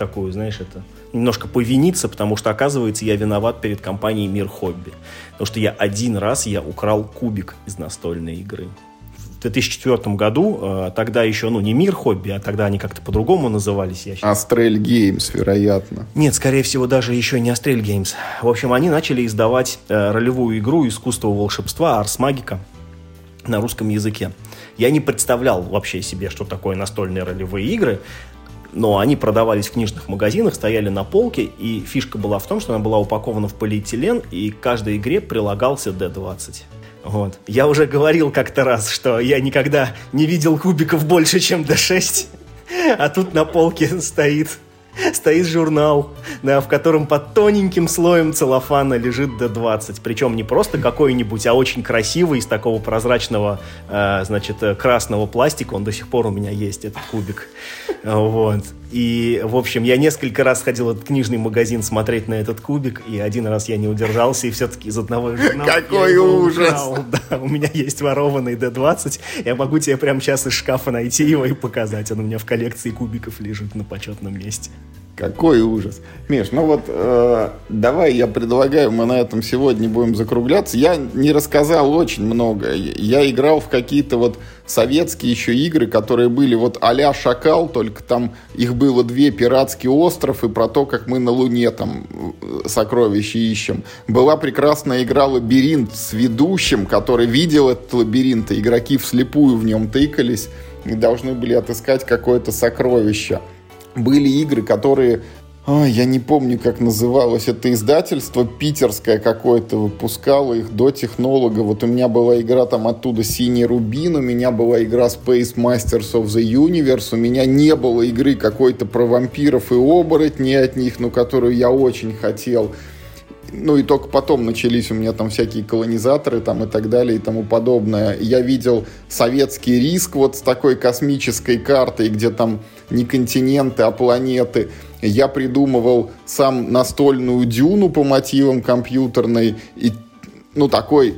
такую, знаешь, это немножко повиниться, потому что, оказывается, я виноват перед компанией «Мир Хобби». Потому что я один раз я украл кубик из настольной игры. В 2004 году, э, тогда еще, ну, не «Мир Хобби», а тогда они как-то по-другому назывались. Я Астрель Games, вероятно. Нет, скорее всего, даже еще не Астрель Games. В общем, они начали издавать э, ролевую игру «Искусство волшебства» Ars Magica на русском языке. Я не представлял вообще себе, что такое настольные ролевые игры, но они продавались в книжных магазинах, стояли на полке, и фишка была в том, что она была упакована в полиэтилен, и к каждой игре прилагался D20. Вот. Я уже говорил как-то раз, что я никогда не видел кубиков больше, чем D6, а тут на полке стоит стоит журнал, да, в котором под тоненьким слоем целлофана лежит D20. Причем не просто какой-нибудь, а очень красивый, из такого прозрачного, э, значит, красного пластика. Он до сих пор у меня есть, этот кубик. Вот. И, в общем, я несколько раз ходил в этот книжный магазин смотреть на этот кубик, и один раз я не удержался, и все-таки из одного журнала Какой ужас! Украл. Да, у меня есть ворованный D20. Я могу тебе прямо сейчас из шкафа найти его и показать. Он у меня в коллекции кубиков лежит на почетном месте. Какой ужас. Миш, ну вот э, давай я предлагаю, мы на этом сегодня будем закругляться. Я не рассказал очень много. Я играл в какие-то вот советские еще игры, которые были вот а «Шакал», только там их было две, «Пиратский остров» и про то, как мы на Луне там э, сокровища ищем. Была прекрасная игра «Лабиринт» с ведущим, который видел этот лабиринт, и игроки вслепую в нем тыкались и должны были отыскать какое-то сокровище были игры, которые Ой, я не помню, как называлось это издательство, питерское какое-то выпускало их до технолога. Вот у меня была игра там оттуда «Синий рубин», у меня была игра Space Masters of the Universe, у меня не было игры какой-то про вампиров и оборотней от них, но которую я очень хотел. Ну и только потом начались у меня там всякие колонизаторы там и так далее и тому подобное. Я видел советский риск вот с такой космической картой, где там не континенты, а планеты. Я придумывал сам настольную дюну по мотивам компьютерной. И, ну, такой...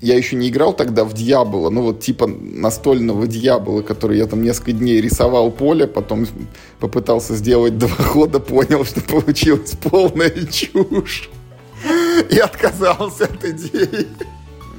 Я еще не играл тогда в Дьявола, ну вот типа настольного Дьявола, который я там несколько дней рисовал поле, потом попытался сделать два хода, понял, что получилась полная чушь. И отказался от идеи.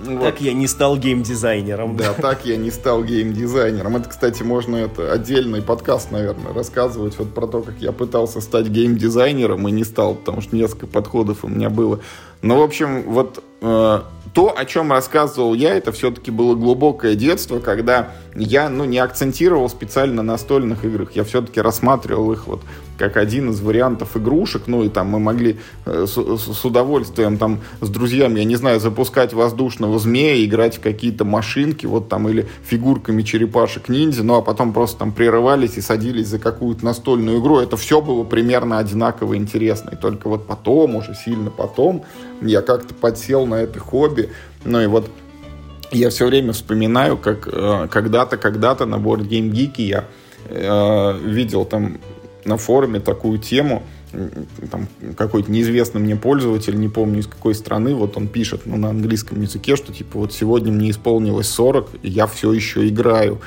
Вот. Так я не стал геймдизайнером. Да, так я не стал геймдизайнером. Это, кстати, можно это отдельный подкаст, наверное, рассказывать вот про то, как я пытался стать геймдизайнером и не стал, потому что несколько подходов у меня было. Но, в общем, вот э, то, о чем рассказывал я, это все-таки было глубокое детство, когда я, ну, не акцентировал специально на настольных играх. Я все-таки рассматривал их вот как один из вариантов игрушек, ну и там мы могли э, с, с удовольствием там с друзьями, я не знаю, запускать воздушного змея, играть в какие-то машинки, вот там или фигурками черепашек ниндзя, ну а потом просто там прерывались и садились за какую-то настольную игру. Это все было примерно одинаково интересно. И только вот потом, уже сильно потом, я как-то подсел на это хобби. Ну и вот я все время вспоминаю, как э, когда-то, когда-то на Board Game Geek я э, видел там на форуме такую тему, там какой-то неизвестный мне пользователь, не помню из какой страны, вот он пишет ну, на английском языке, что типа вот сегодня мне исполнилось 40, и я все еще играю.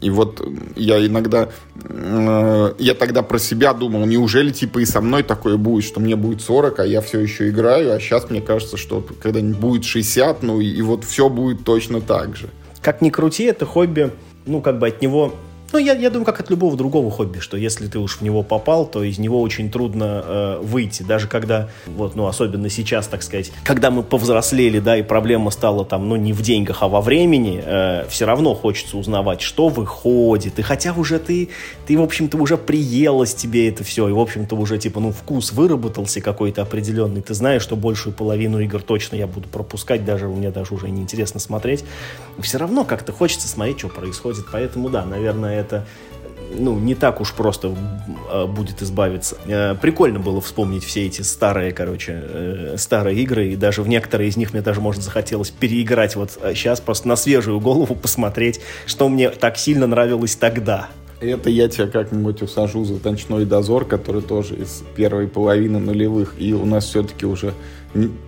И вот я иногда, э, я тогда про себя думал, неужели типа и со мной такое будет, что мне будет 40, а я все еще играю, а сейчас мне кажется, что когда-нибудь будет 60, ну и, и вот все будет точно так же. Как ни крути, это хобби, ну как бы от него ну, я, я думаю, как от любого другого хобби, что если ты уж в него попал, то из него очень трудно э, выйти. Даже когда, вот, ну, особенно сейчас, так сказать, когда мы повзрослели, да, и проблема стала там, ну, не в деньгах, а во времени, э, все равно хочется узнавать, что выходит. И хотя уже ты, ты, в общем-то, уже приелось тебе это все, и, в общем-то, уже, типа, ну, вкус выработался какой-то определенный. Ты знаешь, что большую половину игр точно я буду пропускать, даже мне даже уже неинтересно смотреть. Все равно как-то хочется смотреть, что происходит. Поэтому, да, наверное, это ну, не так уж просто э, будет избавиться. Э, прикольно было вспомнить все эти старые, короче, э, старые игры, и даже в некоторые из них мне даже, может, захотелось переиграть вот сейчас, просто на свежую голову посмотреть, что мне так сильно нравилось тогда. Это я тебя как-нибудь усажу за «Ночной дозор», который тоже из первой половины нулевых, и у нас все-таки уже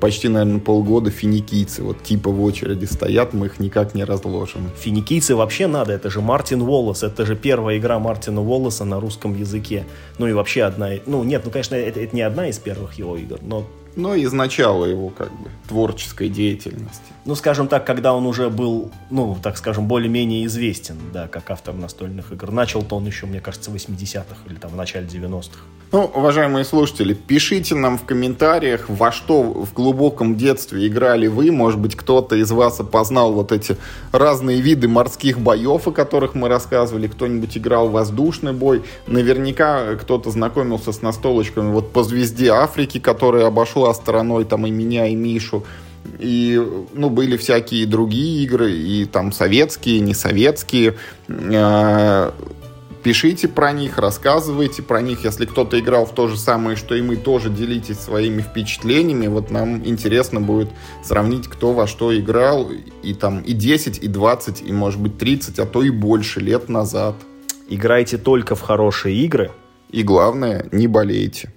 почти, наверное, полгода финикийцы вот типа в очереди стоят, мы их никак не разложим. Финикийцы вообще надо, это же Мартин Уоллес, это же первая игра Мартина Уоллеса на русском языке. Ну и вообще одна, ну нет, ну конечно, это, это не одна из первых его игр, но но из начала его как бы творческой деятельности. Ну, скажем так, когда он уже был, ну, так скажем, более-менее известен, да, как автор настольных игр. Начал-то он еще, мне кажется, в 80-х или там в начале 90-х. Ну, уважаемые слушатели, пишите нам в комментариях, во что в глубоком детстве играли вы. Может быть, кто-то из вас опознал вот эти разные виды морских боев, о которых мы рассказывали. Кто-нибудь играл в воздушный бой. Наверняка кто-то знакомился с настолочками вот по звезде Африки, которая обошла стороной там и меня, и Мишу. И, ну, были всякие другие игры, и там советские, не советские а, Пишите про них, рассказывайте про них. Если кто-то играл в то же самое, что и мы, тоже делитесь своими впечатлениями. Вот нам интересно будет сравнить, кто во что играл и там и 10, и 20, и может быть 30, а то и больше лет назад. Играйте только в хорошие игры. И главное, не болейте.